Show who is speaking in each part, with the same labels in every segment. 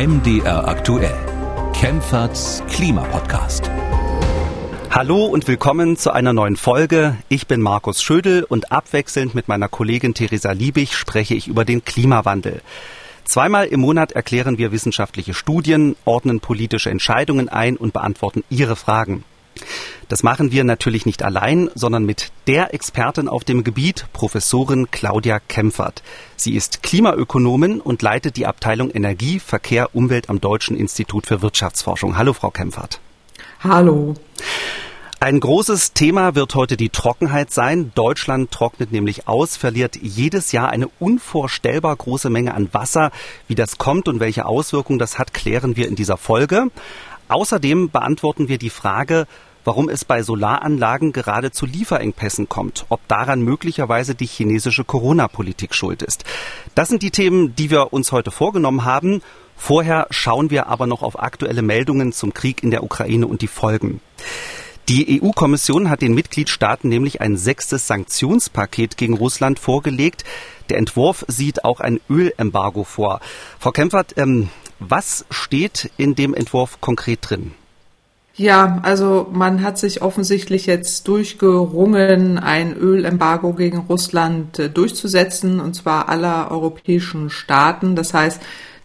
Speaker 1: MDR aktuell. Kempferts Klimapodcast.
Speaker 2: Hallo und willkommen zu einer neuen Folge. Ich bin Markus Schödel und abwechselnd mit meiner Kollegin Theresa Liebig spreche ich über den Klimawandel. Zweimal im Monat erklären wir wissenschaftliche Studien, ordnen politische Entscheidungen ein und beantworten Ihre Fragen. Das machen wir natürlich nicht allein, sondern mit der Expertin auf dem Gebiet, Professorin Claudia Kempfert. Sie ist Klimaökonomin und leitet die Abteilung Energie, Verkehr, Umwelt am Deutschen Institut für Wirtschaftsforschung. Hallo, Frau Kempfert.
Speaker 3: Hallo.
Speaker 2: Ein großes Thema wird heute die Trockenheit sein. Deutschland trocknet nämlich aus, verliert jedes Jahr eine unvorstellbar große Menge an Wasser. Wie das kommt und welche Auswirkungen das hat, klären wir in dieser Folge. Außerdem beantworten wir die Frage, warum es bei Solaranlagen gerade zu Lieferengpässen kommt, ob daran möglicherweise die chinesische Corona-Politik schuld ist. Das sind die Themen, die wir uns heute vorgenommen haben. Vorher schauen wir aber noch auf aktuelle Meldungen zum Krieg in der Ukraine und die Folgen. Die EU-Kommission hat den Mitgliedstaaten nämlich ein sechstes Sanktionspaket gegen Russland vorgelegt. Der Entwurf sieht auch ein Ölembargo vor. Frau Kempfert, ähm, was steht in dem Entwurf konkret drin?
Speaker 3: Ja, also man hat sich offensichtlich jetzt durchgerungen, ein Ölembargo gegen Russland äh, durchzusetzen, und zwar aller europäischen Staaten. Das heißt,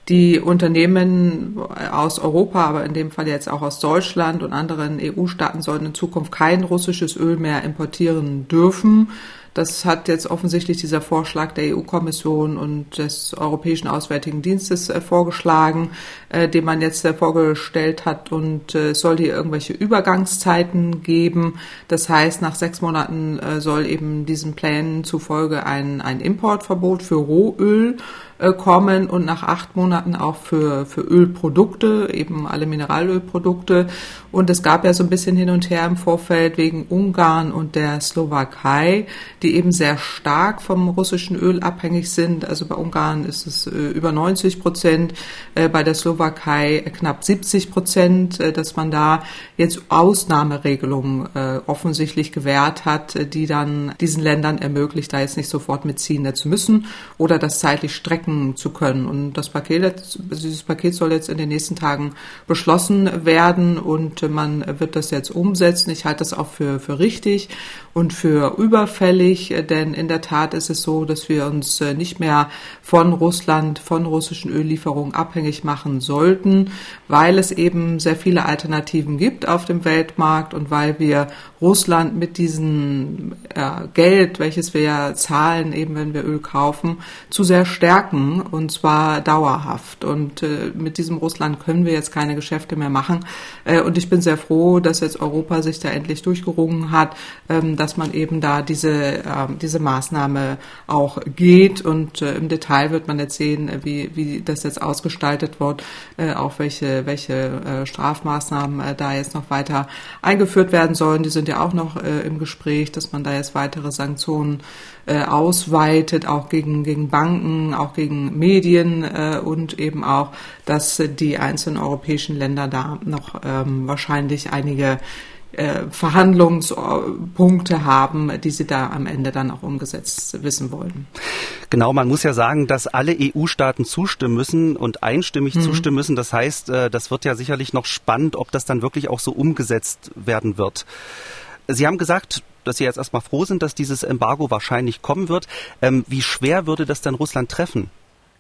Speaker 3: die Unternehmen aus Europa, aber in dem Fall jetzt auch aus Deutschland und anderen EU-Staaten sollen in Zukunft kein russisches Öl mehr importieren dürfen. Das hat jetzt offensichtlich dieser Vorschlag der EU-Kommission und des Europäischen Auswärtigen Dienstes äh, vorgeschlagen, äh, den man jetzt äh, vorgestellt hat und äh, soll hier irgendwelche Übergangszeiten geben. Das heißt, nach sechs Monaten soll eben diesen Plänen zufolge ein, ein Importverbot für Rohöl äh, kommen und nach acht Monaten auch für, für Ölprodukte, eben alle Mineralölprodukte. Und es gab ja so ein bisschen hin und her im Vorfeld wegen Ungarn und der Slowakei, die eben sehr stark vom russischen Öl abhängig sind. Also bei Ungarn ist es äh, über 90 Prozent, äh, bei der Slowakei knapp 70 Prozent, äh, dass man da jetzt Ausnahmeregelungen äh, offensichtlich gewährt hat, äh, die dann diesen Ländern ermöglicht, da jetzt nicht sofort mitziehen zu müssen oder das zeitlich strecken strecken zu können. Und das Paket, dieses Paket soll jetzt in den nächsten Tagen beschlossen werden und man wird das jetzt umsetzen. Ich halte das auch für, für richtig und für überfällig, denn in der Tat ist es so, dass wir uns nicht mehr von Russland, von russischen Öllieferungen abhängig machen sollten, weil es eben sehr viele Alternativen gibt auf dem Weltmarkt und weil wir Russland mit diesem äh, Geld, welches wir ja zahlen, eben wenn wir Öl kaufen, zu sehr stärken und zwar dauerhaft. Und äh, mit diesem Russland können wir jetzt keine Geschäfte mehr machen. Äh, und ich bin sehr froh, dass jetzt Europa sich da endlich durchgerungen hat, ähm, dass man eben da diese, äh, diese Maßnahme auch geht. Und äh, im Detail wird man jetzt sehen, äh, wie, wie das jetzt ausgestaltet wird, äh, auch welche, welche Strafmaßnahmen da jetzt noch weiter eingeführt werden sollen. Die sind ja auch noch im Gespräch, dass man da jetzt weitere Sanktionen ausweitet, auch gegen, gegen Banken, auch gegen Medien äh, und eben auch, dass die einzelnen europäischen Länder da noch ähm, wahrscheinlich einige Verhandlungspunkte haben, die sie da am Ende dann auch umgesetzt wissen wollen.
Speaker 2: Genau, man muss ja sagen, dass alle EU-Staaten zustimmen müssen und einstimmig mhm. zustimmen müssen. Das heißt, äh, das wird ja sicherlich noch spannend, ob das dann wirklich auch so umgesetzt werden wird. Sie haben gesagt, dass Sie jetzt erstmal froh sind, dass dieses Embargo wahrscheinlich kommen wird. Ähm, wie schwer würde das denn Russland treffen?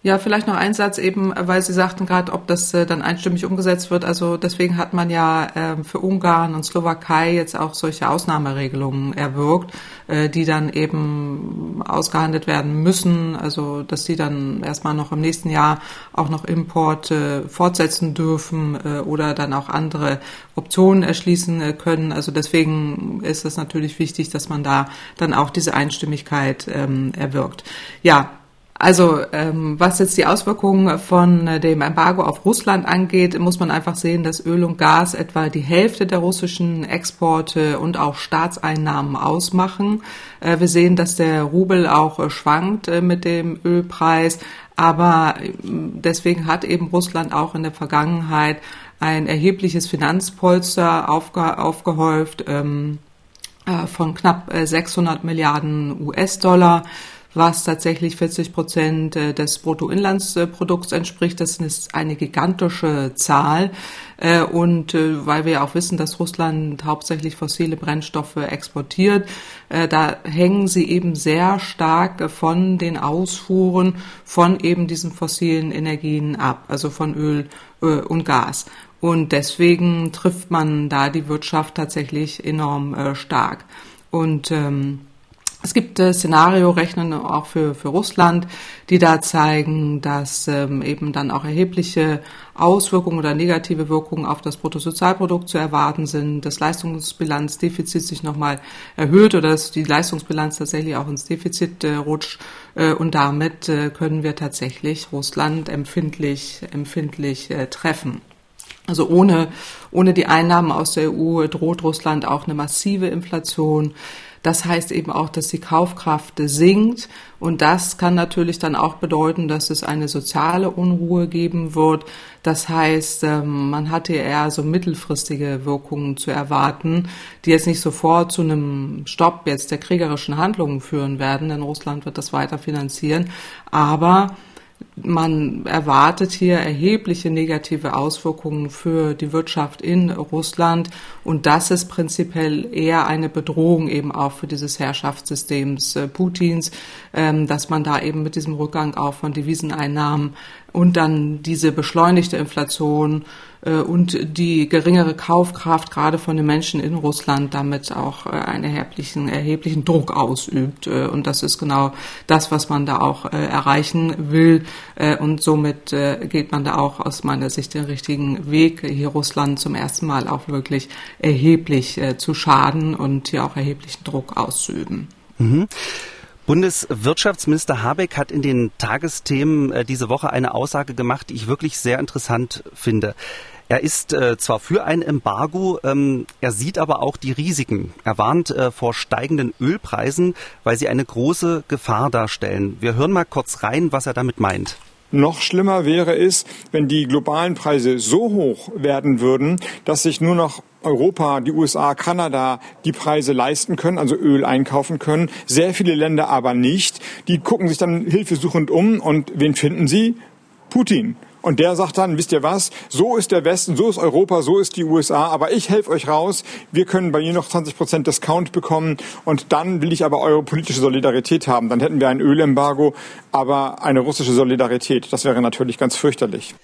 Speaker 3: Ja, vielleicht noch ein Satz eben, weil Sie sagten gerade, ob das äh, dann einstimmig umgesetzt wird. Also deswegen hat man ja äh, für Ungarn und Slowakei jetzt auch solche Ausnahmeregelungen erwirkt, äh, die dann eben ausgehandelt werden müssen. Also dass die dann erstmal noch im nächsten Jahr auch noch Importe fortsetzen dürfen äh, oder dann auch andere Optionen erschließen können. Also deswegen ist es natürlich wichtig, dass man da dann auch diese Einstimmigkeit ähm, erwirkt. Ja, also ähm, was jetzt die Auswirkungen von äh, dem Embargo auf Russland angeht, muss man einfach sehen, dass Öl und Gas etwa die Hälfte der russischen Exporte und auch Staatseinnahmen ausmachen. Äh, wir sehen, dass der Rubel auch äh, schwankt äh, mit dem Ölpreis, aber äh, deswegen hat eben Russland auch in der Vergangenheit ein erhebliches Finanzpolster aufge aufgehäuft ähm, äh, von knapp 600 Milliarden US-Dollar was tatsächlich 40 Prozent äh, des Bruttoinlandsprodukts entspricht. Das ist eine gigantische Zahl. Äh, und äh, weil wir auch wissen, dass Russland hauptsächlich fossile Brennstoffe exportiert, da hängen sie eben sehr stark von den Ausfuhren von eben diesen fossilen Energien ab, also von Öl und Gas. Und deswegen trifft man da die Wirtschaft tatsächlich enorm stark. Und ähm, es gibt äh, Szenario-Rechnen auch für, für Russland, die da zeigen, dass ähm, eben dann auch erhebliche Auswirkungen oder negative Wirkungen auf das Bruttosozialprodukt zu erwarten sind, das Leistungsbilanzdefizit sich nochmal erhöht oder dass die Leistungsbilanz tatsächlich auch ins Defizit äh, rutscht äh, und damit äh, können wir tatsächlich Russland empfindlich, empfindlich äh, treffen. Also ohne, ohne die Einnahmen aus der EU droht Russland auch eine massive Inflation. Das heißt eben auch, dass die Kaufkraft sinkt. Und das kann natürlich dann auch bedeuten, dass es eine soziale Unruhe geben wird. Das heißt, ähm, man hatte eher so mittelfristige Wirkungen zu erwarten, die jetzt nicht sofort zu einem Stopp jetzt der kriegerischen Handlungen führen werden, denn Russland wird das weiter finanzieren. Aber man erwartet hier erhebliche negative Auswirkungen für die Wirtschaft in Russland. Und das ist prinzipiell eher eine Bedrohung eben auch für dieses Herrschaftssystems äh, Putins, ähm, dass man da eben mit diesem Rückgang auch von Deviseneinnahmen und dann diese beschleunigte Inflation und die geringere Kaufkraft gerade von den Menschen in Russland damit auch äh, einen erheblichen, erheblichen Druck ausübt. Äh, und das ist genau das, was man da auch äh, erreichen will. Äh, und somit äh, geht man da auch aus meiner Sicht den richtigen Weg, hier Russland zum ersten Mal auch wirklich erheblich zu schaden und hier auch erheblichen Druck auszuüben. Mhm.
Speaker 2: Bundeswirtschaftsminister Habeck hat in den Tagesthemen äh, diese Woche eine Aussage gemacht, die ich wirklich sehr interessant finde. Er ist äh, zwar für ein Embargo, ähm, er sieht aber auch die Risiken. Er warnt äh, vor steigenden Ölpreisen, weil sie eine große Gefahr darstellen. Wir hören mal kurz rein, was er damit meint.
Speaker 4: Noch schlimmer wäre es, wenn die globalen Preise so hoch werden würden, dass sich nur noch Europa, die USA, Kanada die Preise leisten können, also Öl einkaufen können. Sehr viele Länder aber nicht. Die gucken sich dann hilfesuchend um und wen finden sie? Putin. Und der sagt dann, wisst ihr was, so ist der Westen, so ist Europa, so ist die USA, aber ich helfe euch raus. Wir können bei ihr noch 20 Prozent Discount bekommen und dann will ich aber eure politische Solidarität haben. Dann hätten wir ein Ölembargo, aber eine russische Solidarität. Das wäre natürlich ganz fürchterlich.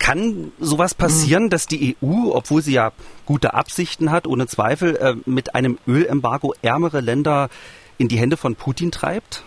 Speaker 2: Kann sowas passieren, dass die EU, obwohl sie ja gute Absichten hat, ohne Zweifel, äh, mit einem Ölembargo ärmere Länder in die Hände von Putin treibt?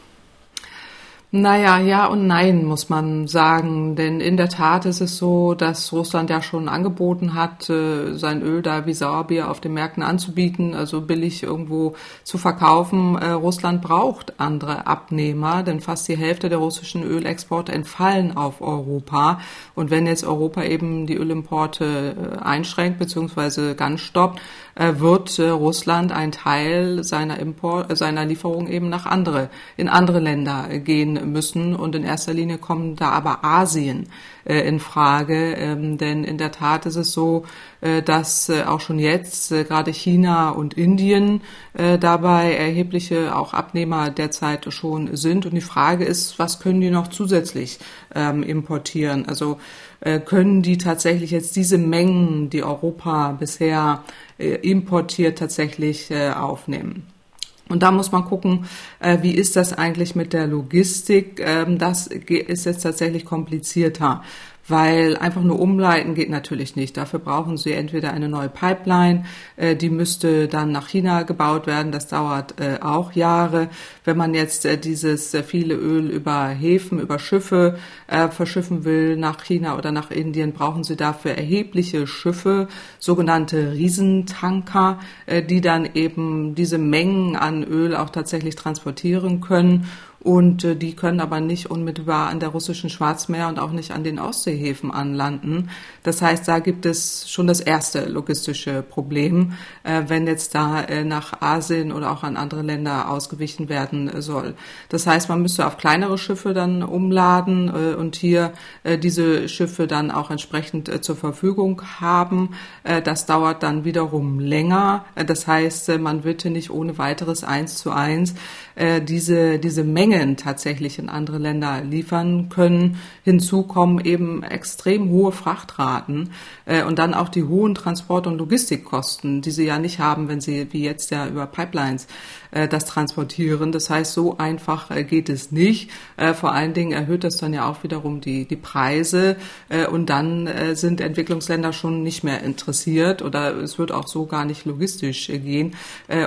Speaker 3: Naja, ja und nein, muss man sagen. Denn in der Tat ist es so, dass Russland ja schon angeboten hat, äh, sein Öl da wie Sauerbier auf den Märkten anzubieten, also billig irgendwo zu verkaufen. Äh, Russland braucht andere Abnehmer, denn fast die Hälfte der russischen Ölexporte entfallen auf Europa. Und wenn jetzt Europa eben die Ölimporte äh, einschränkt bzw. ganz stoppt, wird Russland ein Teil seiner Import, seiner Lieferung eben nach andere, in andere Länder gehen müssen. Und in erster Linie kommen da aber Asien äh, in Frage. Ähm, denn in der Tat ist es so, äh, dass äh, auch schon jetzt äh, gerade China und Indien äh, dabei erhebliche auch Abnehmer derzeit schon sind. Und die Frage ist, was können die noch zusätzlich ähm, importieren? Also äh, können die tatsächlich jetzt diese Mengen, die Europa bisher importiert, tatsächlich aufnehmen? Und da muss man gucken, äh, wie ist das eigentlich mit der Logistik. Ähm, das ist jetzt tatsächlich komplizierter weil einfach nur umleiten geht natürlich nicht. Dafür brauchen sie entweder eine neue Pipeline, äh, die müsste dann nach China gebaut werden, das dauert äh, auch Jahre. Wenn man jetzt äh, dieses äh, viele Öl über Häfen, über Schiffe äh, verschiffen will nach China oder nach Indien, brauchen sie dafür erhebliche Schiffe, sogenannte Riesentanker, äh, die dann eben diese Mengen an Öl auch tatsächlich transportieren können und äh, die können aber nicht unmittelbar an der russischen Schwarzmeer und auch nicht an den Ostseehäfen anlanden. Das heißt, da gibt es schon das erste logistische Problem, äh, wenn jetzt da äh, nach Asien oder auch an andere Länder ausgewichen werden soll. Das heißt, man müsste auf kleinere Schiffe dann umladen äh, und hier äh, diese Schiffe dann auch entsprechend äh, zur Verfügung haben. Äh, das dauert dann wiederum länger. Äh, das heißt, äh, man wird hier nicht ohne weiteres eins zu eins äh, diese, diese Menge Mengen tatsächlich in andere Länder liefern können. Hinzu kommen eben extrem hohe Frachtraten äh, und dann auch die hohen Transport- und Logistikkosten, die sie ja nicht haben, wenn sie wie jetzt ja über Pipelines äh, das transportieren. Das heißt, so einfach äh, geht es nicht. Äh, vor allen Dingen erhöht das dann ja auch wiederum die, die Preise und dann sind Entwicklungsländer schon nicht mehr interessiert oder es wird auch so gar nicht logistisch gehen.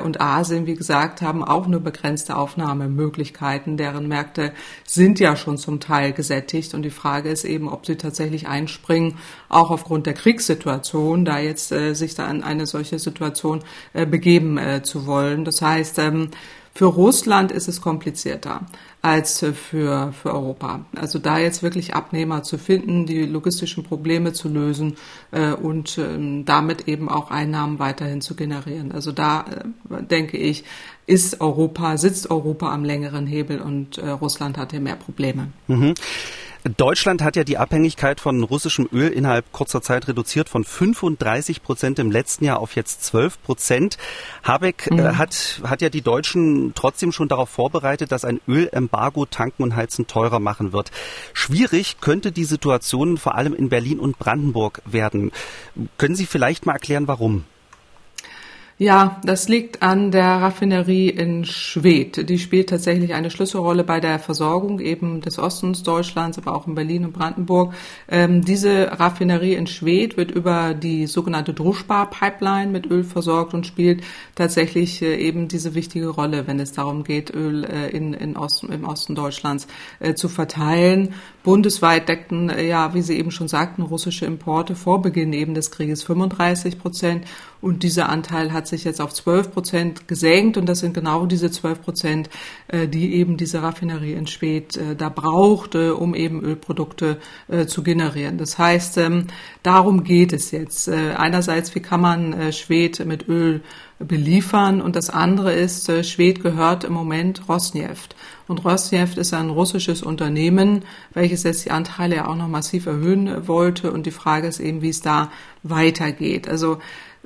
Speaker 3: und Asien, wie gesagt, haben auch nur begrenzte Aufnahmemöglichkeiten. Deren Märkte sind ja schon zum Teil gesättigt. Und die Frage ist eben, ob sie tatsächlich einspringen, auch aufgrund der Kriegssituation, da jetzt äh, sich da in eine solche Situation äh, begeben äh, zu wollen. Das heißt, ähm, für Russland ist es komplizierter als für, für Europa. Also da jetzt wirklich Abnehmer zu finden, die logistischen Probleme zu lösen äh, und ähm, damit eben auch Einnahmen weiterhin zu generieren. Also da äh, denke ich, ist Europa, sitzt Europa am längeren Hebel und äh, Russland hat hier mehr Probleme. Mhm.
Speaker 2: Deutschland hat ja die Abhängigkeit von russischem Öl innerhalb kurzer Zeit reduziert von 35 Prozent im letzten Jahr auf jetzt 12 Prozent. Habeck äh, mhm. äh, hat, hat ja die Deutschen trotzdem schon darauf vorbereitet, dass ein Ölembargo tanken und heizen teurer machen wird. Schwierig könnte die Situation vor allem in Berlin und Brandenburg werden. Können Sie vielleicht mal erklären, warum?
Speaker 3: Ja, das liegt an der Raffinerie in Schwedt. Die spielt tatsächlich eine Schlüsselrolle bei der Versorgung eben des Ostens Deutschlands, aber auch in Berlin und Brandenburg. Ähm, diese Raffinerie in Schwedt wird über die sogenannte Druschbar-Pipeline mit Öl versorgt und spielt tatsächlich äh, eben diese wichtige Rolle, wenn es darum geht, Öl äh, in, in Osten, im Osten Deutschlands äh, zu verteilen. Bundesweit deckten, äh, ja, wie Sie eben schon sagten, russische Importe vor Beginn eben des Krieges 35 Prozent und dieser Anteil hat sich jetzt auf 12 Prozent gesenkt. Und das sind genau diese 12 Prozent, äh, die eben diese Raffinerie in Schwedt äh, da braucht, um eben Ölprodukte äh, zu generieren. Das heißt, ähm, darum geht es jetzt. Einerseits, wie kann man Schwedt mit Öl beliefern und das andere ist, Schwedt gehört im Moment Rosneft. Und Rosneft ist ein russisches Unternehmen, welches jetzt die Anteile ja auch noch massiv erhöhen wollte. Und die Frage ist eben, wie es da weitergeht. Also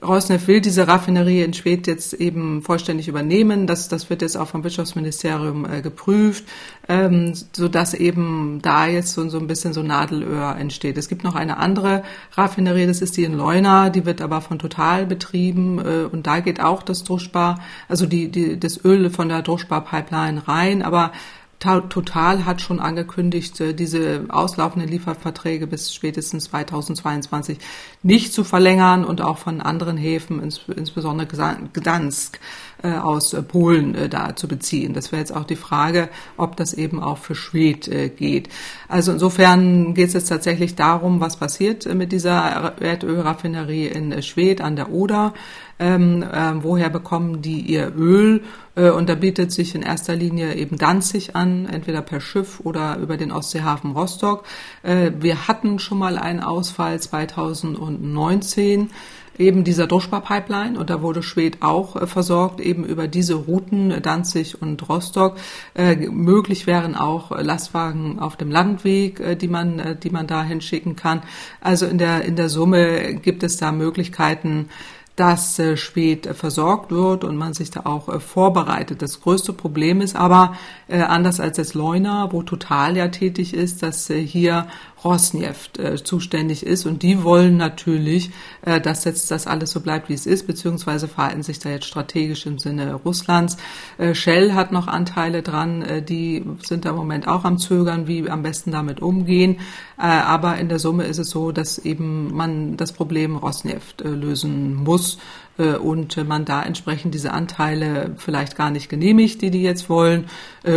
Speaker 3: Rosneft will diese Raffinerie in Schwedt jetzt eben vollständig übernehmen. Das, das wird jetzt auch vom Wirtschaftsministerium äh, geprüft, ähm, so dass eben da jetzt so, so ein bisschen so Nadelöhr entsteht. Es gibt noch eine andere Raffinerie, das ist die in Leuna, die wird aber von Total betrieben äh, und da geht auch das Druschbar, also die, die, das Öl von der Druschbar-Pipeline rein, aber Total hat schon angekündigt, äh, diese auslaufenden Lieferverträge bis spätestens 2022 nicht zu verlängern und auch von anderen Häfen, insbesondere Gdansk, äh, aus äh, Polen da zu beziehen. Das wäre jetzt auch die Frage, ob das eben auch für Schwed geht. Also insofern geht es jetzt tatsächlich darum, was passiert mit dieser Erdölraffinerie in Schwed an der Oder ähm, äh, woher bekommen die ihr Öl? Äh, und da bietet sich in erster Linie eben Danzig an, entweder per Schiff oder über den Ostseehafen Rostock. Äh, wir hatten schon mal einen Ausfall 2019 eben dieser Druschbar-Pipeline und da wurde Schwed auch äh, versorgt, eben über diese Routen äh, Danzig und Rostock. Äh, möglich wären auch Lastwagen auf dem Landweg, äh, die man, äh, die man da hinschicken kann. Also in der, in der Summe gibt es da Möglichkeiten, dass äh, spät äh, versorgt wird und man sich da auch äh, vorbereitet. Das größte Problem ist aber, äh, anders als das Leuna, wo Total ja tätig ist, dass hier Rosneft äh, zuständig ist. Und die wollen natürlich, äh, dass jetzt das alles so bleibt, wie es ist, beziehungsweise verhalten sich da jetzt strategisch im Sinne Russlands. Äh, Shell hat noch Anteile dran, äh, die sind da im Moment auch am Zögern, wie am besten damit umgehen. Äh, aber in der Summe ist es so, dass eben man das Problem Rosneft äh, lösen muss und man da entsprechend diese Anteile vielleicht gar nicht genehmigt, die die jetzt wollen,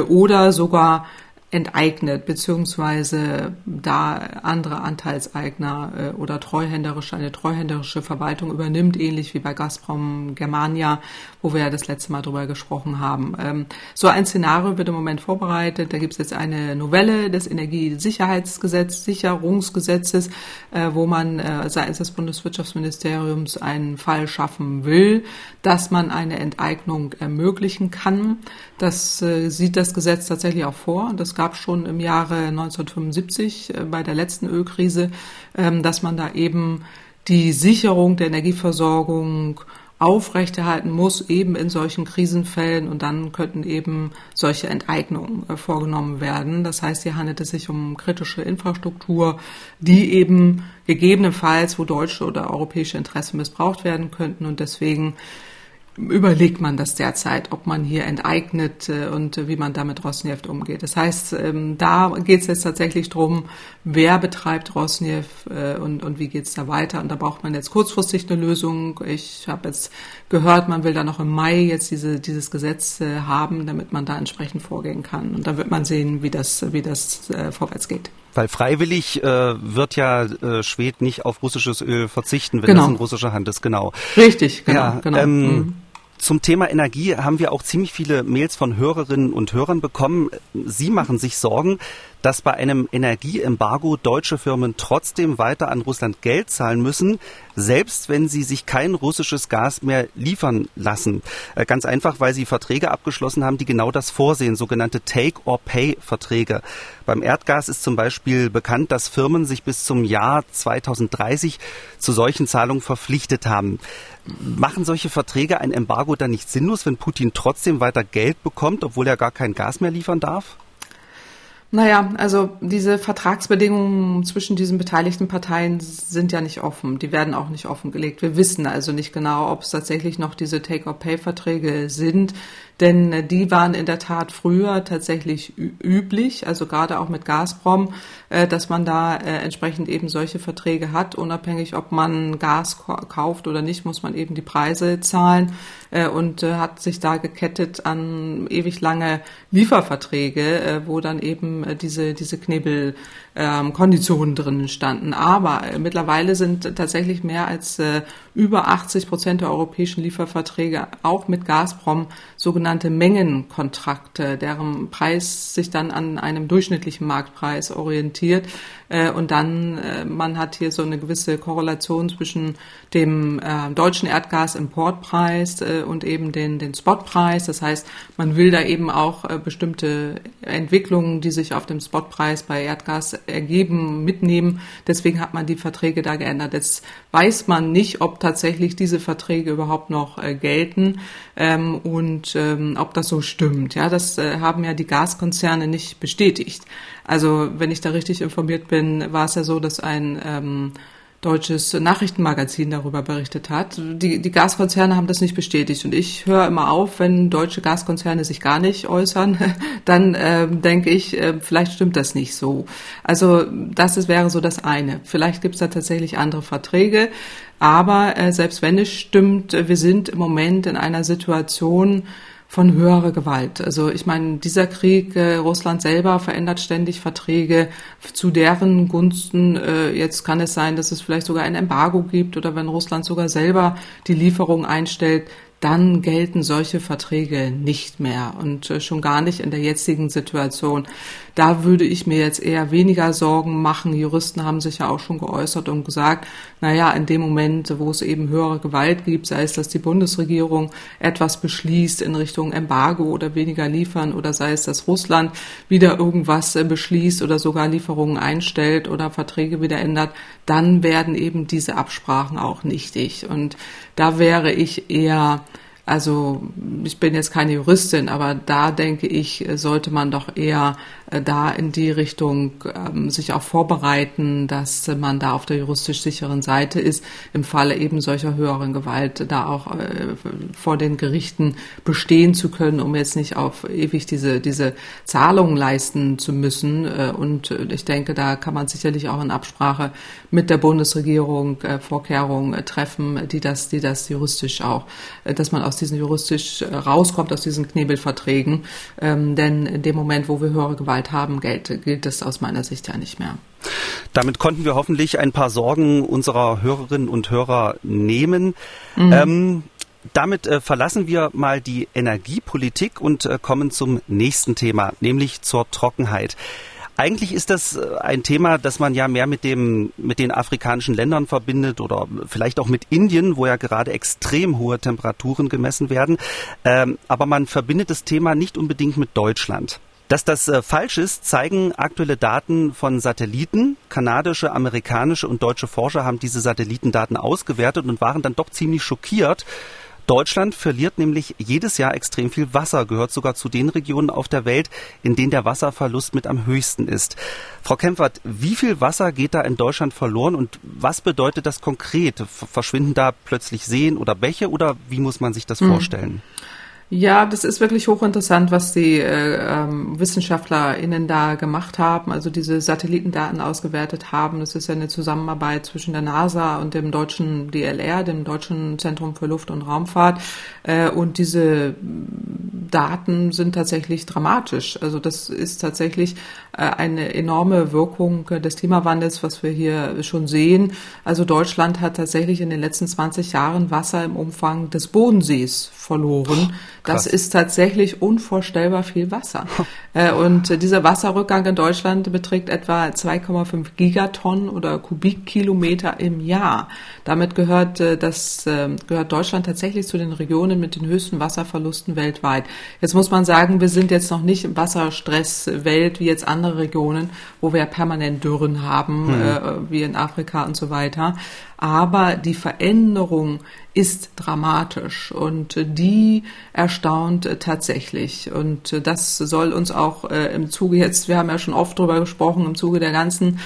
Speaker 3: oder sogar enteignet, beziehungsweise da andere Anteilseigner äh, oder treuhänderische, eine treuhänderische Verwaltung übernimmt, ähnlich wie bei Gazprom Germania, wo wir ja das letzte Mal drüber gesprochen haben. Ähm, so ein Szenario wird im Moment vorbereitet. Da gibt es jetzt eine Novelle des Energiesicherheitsgesetzes, Sicherungsgesetzes, äh, wo man äh, seitens des Bundeswirtschaftsministeriums einen Fall schaffen will, dass man eine Enteignung ermöglichen kann. Das äh, sieht das Gesetz tatsächlich auch vor. Das gab schon im Jahre 1975 äh, bei der letzten Ölkrise, ähm, dass man da eben die Sicherung der Energieversorgung aufrechterhalten muss, eben in solchen Krisenfällen. Und dann könnten eben solche Enteignungen äh, vorgenommen werden. Das heißt, hier handelt es sich um kritische Infrastruktur, die eben gegebenenfalls, wo deutsche oder europäische Interessen missbraucht werden könnten. Und deswegen überlegt man das derzeit, ob man hier enteignet äh, und äh, wie man damit Rosneft umgeht. Das heißt, ähm, da geht es jetzt tatsächlich drum, wer betreibt Rosneft äh, und, und wie geht es da weiter. Und da braucht man jetzt kurzfristig eine Lösung. Ich habe jetzt gehört, man will da noch im Mai jetzt diese, dieses Gesetz haben, damit man da entsprechend vorgehen kann. Und da wird man sehen, wie das, wie das vorwärts geht.
Speaker 2: Weil freiwillig äh, wird ja äh, Schwed nicht auf russisches Öl verzichten, wenn genau. das in russischer Hand ist, genau.
Speaker 3: Richtig, genau. Ja, genau. Ähm, mhm.
Speaker 2: Zum Thema Energie haben wir auch ziemlich viele Mails von Hörerinnen und Hörern bekommen. Sie machen sich Sorgen, dass bei einem Energieembargo deutsche Firmen trotzdem weiter an Russland Geld zahlen müssen, selbst wenn sie sich kein russisches Gas mehr liefern lassen. Äh, ganz einfach, weil sie Verträge abgeschlossen haben, die genau das vorsehen, sogenannte Take-or-Pay-Verträge. Beim Erdgas ist zum Beispiel bekannt, dass Firmen sich bis zum Jahr 2030 zu solchen Zahlungen verpflichtet haben. Machen solche Verträge ein Embargo dann nicht sinnlos, wenn Putin trotzdem weiter Geld bekommt, obwohl er gar kein Gas mehr liefern darf?
Speaker 3: Naja, also diese Vertragsbedingungen zwischen diesen beteiligten Parteien sind ja nicht offen. Die werden auch nicht offengelegt. Wir wissen also nicht genau, ob es tatsächlich noch diese Take-or-Pay-Verträge sind. Denn äh, die waren in der Tat früher tatsächlich üblich, also gerade auch mit Gazprom, äh, dass man da äh, entsprechend eben solche Verträge hat. Unabhängig, ob man Gas kauft oder nicht, muss man eben die Preise zahlen und hat sich da gekettet an ewig lange Lieferverträge, wo dann eben diese, diese Knebel ähm, Konditionen drin standen. Aber äh, mittlerweile sind tatsächlich mehr als äh, über 80 Prozent der europäischen Lieferverträge auch mit Gazprom sogenannte Mengenkontrakte, deren Preis sich dann an einem durchschnittlichen Marktpreis orientiert. Äh, und dann, äh, man hat hier so eine gewisse Korrelation zwischen dem äh, deutschen Erdgasimportpreis äh, und eben den, den Spotpreis. Das heißt, man will da eben auch äh, bestimmte Entwicklungen, die sich auf dem Spotpreis bei Erdgas ergeben, mitnehmen. Deswegen hat man die Verträge da geändert. Jetzt weiß man nicht, ob tatsächlich diese Verträge überhaupt noch äh, gelten ähm, und ähm, ob das so stimmt. Ja, das äh, haben ja die Gaskonzerne nicht bestätigt. Also wenn ich da richtig informiert bin, war es ja so, dass ein ähm, deutsches Nachrichtenmagazin darüber berichtet hat. Die, die Gaskonzerne haben das nicht bestätigt und ich höre immer auf, wenn deutsche Gaskonzerne sich gar nicht äußern, dann äh, denke ich, äh, vielleicht stimmt das nicht so. Also das ist, wäre so das eine. Vielleicht gibt es da tatsächlich andere Verträge, aber äh, selbst wenn es stimmt, wir sind im Moment in einer Situation, von höherer Gewalt. Also ich meine, dieser Krieg, äh, Russland selber verändert ständig Verträge zu deren Gunsten. Äh, jetzt kann es sein, dass es vielleicht sogar ein Embargo gibt oder wenn Russland sogar selber die Lieferung einstellt, dann gelten solche Verträge nicht mehr und äh, schon gar nicht in der jetzigen Situation. Da würde ich mir jetzt eher weniger Sorgen machen. Juristen haben sich ja auch schon geäußert und gesagt, na ja, in dem Moment, wo es eben höhere Gewalt gibt, sei es, dass die Bundesregierung etwas beschließt in Richtung Embargo oder weniger liefern oder sei es, dass Russland wieder irgendwas äh, beschließt oder sogar Lieferungen einstellt oder Verträge wieder ändert, dann werden eben diese Absprachen auch nichtig. Und da wäre ich eher also ich bin jetzt keine Juristin, aber da denke ich, sollte man doch eher äh, da in die Richtung ähm, sich auch vorbereiten, dass man da auf der juristisch sicheren Seite ist, im Falle eben solcher höheren Gewalt da auch äh, vor den Gerichten bestehen zu können, um jetzt nicht auf ewig diese, diese Zahlungen leisten zu müssen. Äh, und ich denke, da kann man sicherlich auch in Absprache mit der Bundesregierung äh, Vorkehrungen äh, treffen, die das, die das juristisch auch, äh, dass man aus diesen juristisch rauskommt, aus diesen Knebelverträgen. Ähm, denn in dem Moment, wo wir höhere Gewalt haben, gilt, gilt das aus meiner Sicht ja nicht mehr.
Speaker 2: Damit konnten wir hoffentlich ein paar Sorgen unserer Hörerinnen und Hörer nehmen. Mhm. Ähm, damit äh, verlassen wir mal die Energiepolitik und äh, kommen zum nächsten Thema, nämlich zur Trockenheit. Eigentlich ist das äh, ein Thema, das man ja mehr mit dem, mit den afrikanischen Ländern verbindet oder vielleicht auch mit Indien, wo ja gerade extrem hohe Temperaturen gemessen werden. Ähm, aber man verbindet das Thema nicht unbedingt mit Deutschland. Dass das äh, falsch ist, zeigen aktuelle Daten von Satelliten. Kanadische, amerikanische und deutsche Forscher haben diese Satellitendaten ausgewertet und waren dann doch ziemlich schockiert, Deutschland verliert nämlich jedes Jahr extrem viel Wasser, gehört sogar zu den Regionen auf der Welt, in denen der Wasserverlust mit am höchsten ist. Frau Kempfert, wie viel Wasser geht da in Deutschland verloren und was bedeutet das konkret? Verschwinden da plötzlich Seen oder Bäche oder wie muss man sich das hm. vorstellen?
Speaker 3: Ja, das ist wirklich hochinteressant, was die äh, ähm, WissenschaftlerInnen da gemacht haben, also diese Satellitendaten ausgewertet haben. Das ist ja eine Zusammenarbeit zwischen der NASA und dem deutschen DLR, dem Deutschen Zentrum für Luft- und Raumfahrt. Äh, und diese Daten sind tatsächlich dramatisch. Also das ist tatsächlich äh, eine enorme Wirkung des Klimawandels, was wir hier schon sehen. Also Deutschland hat tatsächlich in den letzten 20 Jahren Wasser im Umfang des Bodensees verloren. Das ist tatsächlich unvorstellbar viel Wasser. Äh, und dieser Wasserrückgang in Deutschland beträgt etwa 2,5 Gigatonnen oder Kubikkilometer im Jahr. Damit gehört äh, das ähm, gehört Deutschland tatsächlich zu den Regionen mit den höchsten Wasserverlusten weltweit. Jetzt muss man sagen, wir sind jetzt noch nicht im Wasserstresswelt wie jetzt andere Regionen, wo wir permanent Dürren haben, hm. äh, wie in Afrika und so weiter aber die Veränderung ist dramatisch und die erstaunt tatsächlich. Und das soll uns auch äh, im Zuge jetzt, wir haben ja schon oft drüber gesprochen, im Zuge der ganzen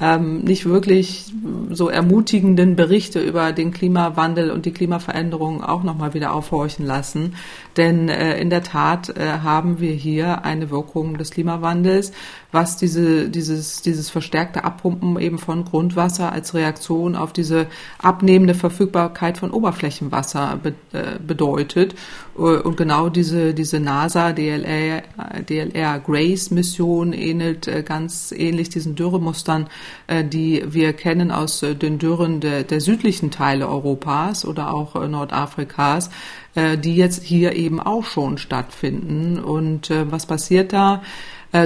Speaker 3: ähm, nicht wirklich so ermutigenden Berichte über den Klimawandel und die Klimaveränderung auch nochmal wieder aufhorchen lassen. Denn äh, in der Tat äh, haben wir hier eine Wirkung des Klimawandels, was diese, dieses, dieses verstärkte Abpumpen eben von Grundwasser als Reaktion auf diese abnehmende Verfügbarkeit von Oberflächenwasser be, äh, bedeutet. Äh, und genau diese, diese NASA DLR, DLR Grace Mission ähnelt äh, ganz ähnlich diesen Dürremustern, äh, die wir kennen aus den Dürren der, der südlichen Teile Europas oder auch Nordafrikas, die jetzt hier eben auch schon stattfinden. Und was passiert da?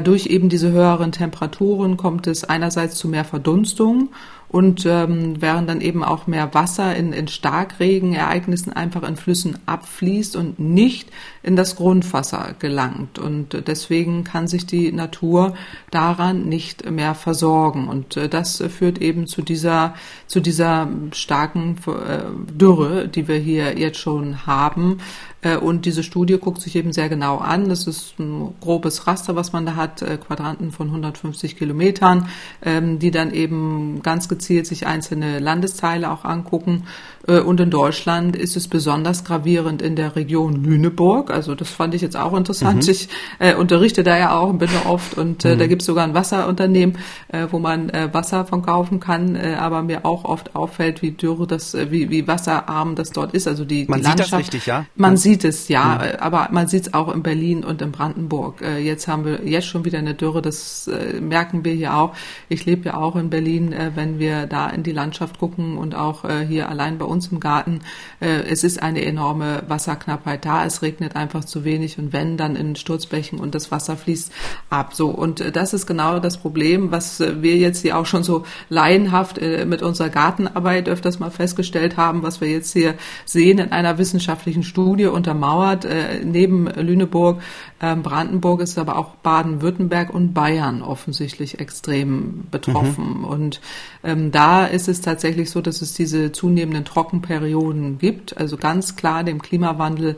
Speaker 3: Durch eben diese höheren Temperaturen kommt es einerseits zu mehr Verdunstung und ähm, während dann eben auch mehr Wasser in, in Starkregenereignissen einfach in Flüssen abfließt und nicht in das Grundwasser gelangt. Und deswegen kann sich die Natur daran nicht mehr versorgen. Und äh, das führt eben zu dieser, zu dieser starken äh, Dürre, die wir hier jetzt schon haben. Äh, und diese Studie guckt sich eben sehr genau an. Das ist ein grobes Raster, was man da hat, äh, Quadranten von 150 Kilometern, ähm, die dann eben ganz gezielt gezielt sich einzelne Landesteile auch angucken. Äh, und in Deutschland ist es besonders gravierend in der Region Lüneburg. Also das fand ich jetzt auch interessant. Mhm. Ich äh, unterrichte da ja auch und bin da oft und äh, mhm. da gibt es sogar ein Wasserunternehmen, äh, wo man äh, Wasser von kaufen kann. Äh, aber mir auch oft auffällt, wie dürre das, wie, wie wasserarm das dort ist. Also die,
Speaker 2: man
Speaker 3: die
Speaker 2: sieht das richtig, ja?
Speaker 3: Man ja. sieht es, ja. Mhm. Aber man sieht es auch in Berlin und in Brandenburg. Jetzt haben wir jetzt schon wieder eine Dürre. Das merken wir hier auch. Ich lebe ja auch in Berlin. Wenn wir da in die Landschaft gucken und auch hier allein bei uns im Garten, äh, es ist eine enorme Wasserknappheit da. Es regnet einfach zu wenig und wenn, dann in Sturzbächen und das Wasser fließt ab. So und äh, das ist genau das Problem, was äh, wir jetzt hier auch schon so laienhaft mit unserer Gartenarbeit öfters mal festgestellt haben, was wir jetzt hier sehen in einer wissenschaftlichen Studie untermauert. Neben Lüneburg, ähm, Brandenburg ist aber auch Baden-Württemberg und Bayern offensichtlich extrem betroffen. Mhm. Und ähm, da ist es tatsächlich so, dass es diese zunehmenden Trockenperioden gibt, also ganz klar dem Klimawandel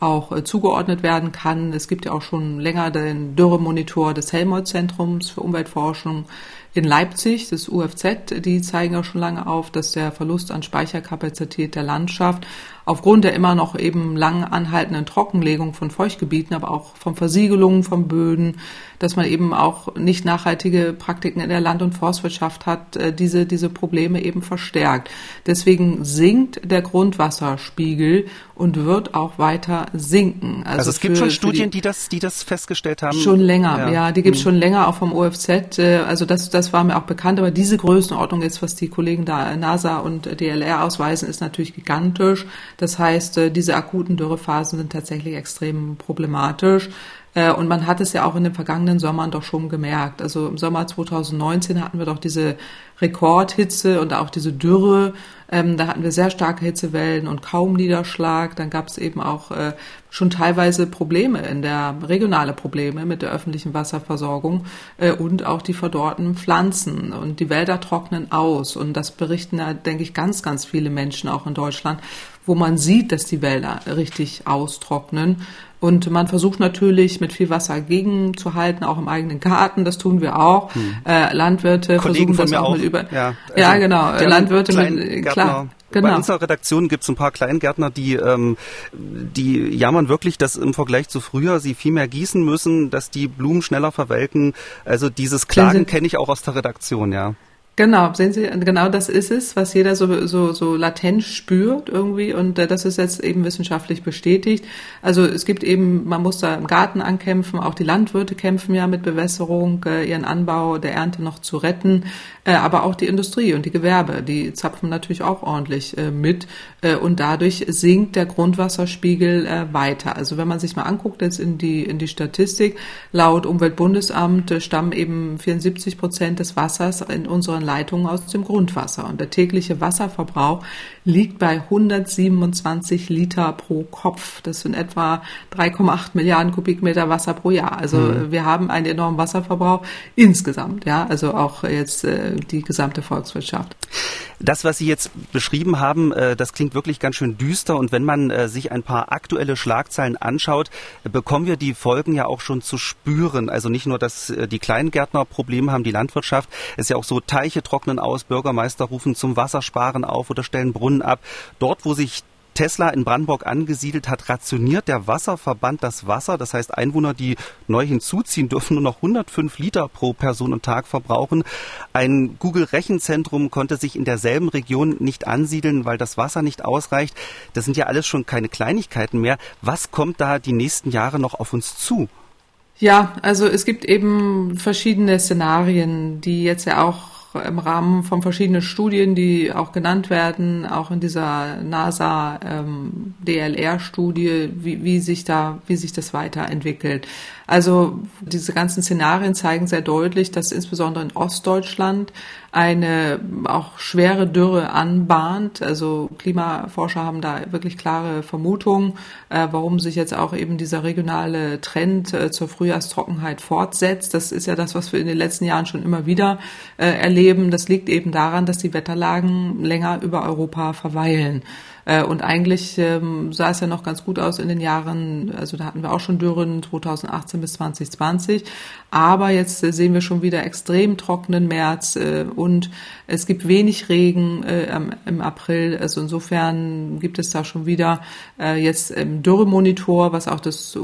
Speaker 3: auch äh, zugeordnet werden kann. Es gibt ja auch schon länger den Dürremonitor des Helmholtz-Zentrums für Umweltforschung in Leipzig, das UFZ, die zeigen auch schon lange auf, dass der Verlust an Speicherkapazität der Landschaft aufgrund der immer noch eben lang anhaltenden Trockenlegung von Feuchtgebieten, aber auch von Versiegelungen von Böden, dass man eben auch nicht nachhaltige Praktiken in der Land- und Forstwirtschaft hat, äh, diese, diese Probleme eben verstärkt. Deswegen sinkt der Grundwasserspiegel und wird auch weiter sinken.
Speaker 2: Also, also es gibt für, schon Studien, die, die, das, die das festgestellt haben?
Speaker 3: Schon länger, ja, ja die gibt es mhm. schon länger, auch vom OFZ. Äh, also das, das war mir auch bekannt, aber diese Größenordnung jetzt, was die Kollegen da NASA und DLR ausweisen, ist natürlich gigantisch. Das heißt, äh, diese akuten Dürrephasen sind tatsächlich extrem problematisch. Äh, und man hat es ja auch in den vergangenen Sommern doch schon gemerkt. Also im Sommer 2019 hatten wir doch diese Rekordhitze und auch diese Dürre ähm, da hatten wir sehr starke Hitzewellen und kaum Niederschlag. Dann gab es eben auch äh, schon teilweise Probleme in der regionale Probleme mit der öffentlichen Wasserversorgung äh, und auch die verdorrten Pflanzen. Und die Wälder trocknen aus. Und das berichten ja, denke ich, ganz, ganz viele Menschen auch in Deutschland, wo man sieht, dass die Wälder richtig austrocknen und man versucht natürlich mit viel Wasser gegenzuhalten, auch im eigenen Garten. Das tun wir auch. Hm. Äh, Landwirte
Speaker 2: Kollegen
Speaker 3: versuchen das
Speaker 2: auch,
Speaker 3: auch, mit über. Ja, also ja genau. Landwirte mit klar.
Speaker 2: Genau. Bei unserer Redaktion gibt es ein paar Kleingärtner, die, ähm, die jammern wirklich, dass im Vergleich zu früher sie viel mehr gießen müssen, dass die Blumen schneller verwelken. Also dieses Klagen kenne ich auch aus der Redaktion, ja.
Speaker 3: Genau, sehen Sie, genau das ist es, was jeder so, so, so latent spürt irgendwie und äh, das ist jetzt eben wissenschaftlich bestätigt. Also es gibt eben, man muss da im Garten ankämpfen, auch die Landwirte kämpfen ja mit Bewässerung, äh, ihren Anbau der Ernte noch zu retten, aber auch die Industrie und die Gewerbe, die zapfen natürlich auch ordentlich äh, mit äh, und dadurch sinkt der Grundwasserspiegel äh, weiter. Also wenn man sich mal anguckt jetzt in die, in die Statistik, laut Umweltbundesamt äh, stammen eben 74 Prozent des Wassers in unseren Leitungen aus dem Grundwasser. Und der tägliche Wasserverbrauch liegt bei 127 Liter pro Kopf. Das sind etwa 3,8 Milliarden Kubikmeter Wasser pro Jahr. Also mhm. wir haben einen enormen Wasserverbrauch insgesamt, ja, also auch jetzt äh, die gesamte Volkswirtschaft.
Speaker 2: Das, was Sie jetzt beschrieben haben, äh, das klingt wirklich ganz schön düster. Und wenn man äh, sich ein paar aktuelle Schlagzeilen anschaut, bekommen wir die Folgen ja auch schon zu spüren. Also nicht nur, dass äh, die Kleingärtner Probleme haben, die Landwirtschaft. Es ist ja auch so, Teiche trocknen aus, Bürgermeister rufen zum Wassersparen auf oder stellen Brunnen ab. Dort, wo sich Tesla in Brandenburg angesiedelt hat, rationiert der Wasserverband das Wasser. Das heißt, Einwohner, die neu hinzuziehen, dürfen nur noch 105 Liter pro Person und Tag verbrauchen. Ein Google-Rechenzentrum konnte sich in derselben Region nicht ansiedeln, weil das Wasser nicht ausreicht. Das sind ja alles schon keine Kleinigkeiten mehr. Was kommt da die nächsten Jahre noch auf uns zu?
Speaker 3: Ja, also es gibt eben verschiedene Szenarien, die jetzt ja im Rahmen von verschiedenen Studien, die auch genannt werden, auch in dieser NASA ähm, DLR-Studie, wie, wie sich da, wie sich das weiterentwickelt. Also diese ganzen Szenarien zeigen sehr deutlich, dass insbesondere in Ostdeutschland eine auch schwere Dürre anbahnt. Also Klimaforscher haben da wirklich klare Vermutungen, äh, warum sich jetzt auch eben dieser regionale Trend äh, zur Frühjahrstrockenheit fortsetzt. Das ist ja das, was wir in den letzten Jahren schon immer wieder äh, erleben. Das liegt eben daran, dass die Wetterlagen länger über Europa verweilen. Äh, und eigentlich ähm, sah es ja noch ganz gut aus in den Jahren, also da hatten wir auch schon Dürren 2018 bis 2020. Aber jetzt äh, sehen wir schon wieder extrem trockenen März äh, und es gibt wenig Regen im April. Also insofern gibt es da schon wieder jetzt im Dürremonitor, was auch das,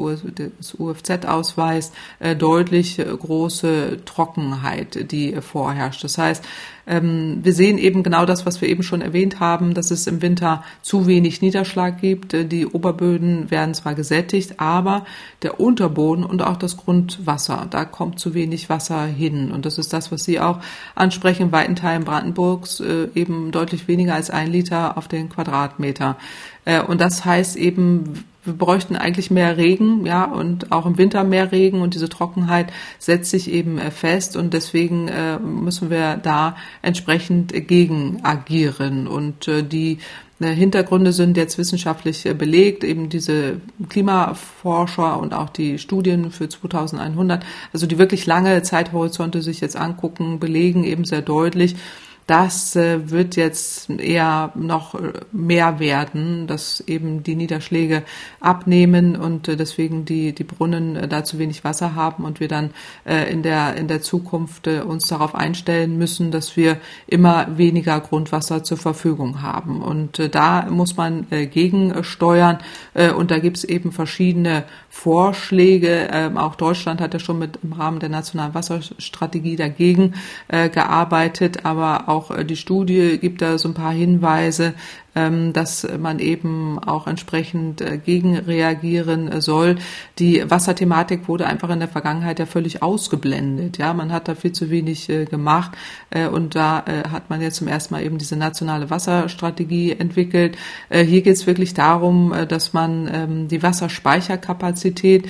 Speaker 3: das UFZ ausweist, deutlich große Trockenheit, die vorherrscht. Das heißt, ähm, wir sehen eben genau das, was wir eben schon erwähnt haben, dass es im Winter zu wenig Niederschlag gibt. Äh, die Oberböden werden zwar gesättigt, aber der Unterboden und auch das Grundwasser, da kommt zu wenig Wasser hin. Und das ist das, was Sie auch ansprechen. In weiten Teilen Brandenburgs äh, eben deutlich weniger als ein Liter auf den Quadratmeter. Äh, und das heißt eben, wir bräuchten eigentlich mehr Regen, ja, und auch im Winter mehr Regen und diese Trockenheit setzt sich eben äh, fest und deswegen äh, müssen wir da entsprechend gegen agieren. Und äh, die äh, Hintergründe sind jetzt wissenschaftlich äh, belegt, eben diese Klimaforscher und auch die Studien für 2100, also die wirklich lange Zeithorizonte sich jetzt angucken, belegen eben sehr deutlich, das äh, wird jetzt eher noch äh, mehr werden, dass eben die Niederschläge abnehmen und äh, deswegen die, die Brunnen äh, da zu wenig Wasser haben und wir dann äh, in, der, in der Zukunft äh, uns darauf einstellen müssen, dass wir immer weniger Grundwasser zur Verfügung haben. Und da muss man gegensteuern und da gibt es eben verschiedene Vorschläge. Ähm, auch Deutschland hat ja schon mit im Rahmen der nationalen Wasserstrategie dagegen gearbeitet, aber auch äh, die Studie gibt da so ein paar Hinweise, ähm, dass man eben auch entsprechend äh, gegenreagieren äh, soll. Die Wasserthematik wurde einfach in der Vergangenheit ja völlig ausgeblendet. Ja, man hat da viel zu wenig gemacht und da hat man jetzt zum ersten Mal eben diese nationale Wasserstrategie entwickelt. Hier geht es wirklich darum, dass man ähm, die Wasserspeicherkapazität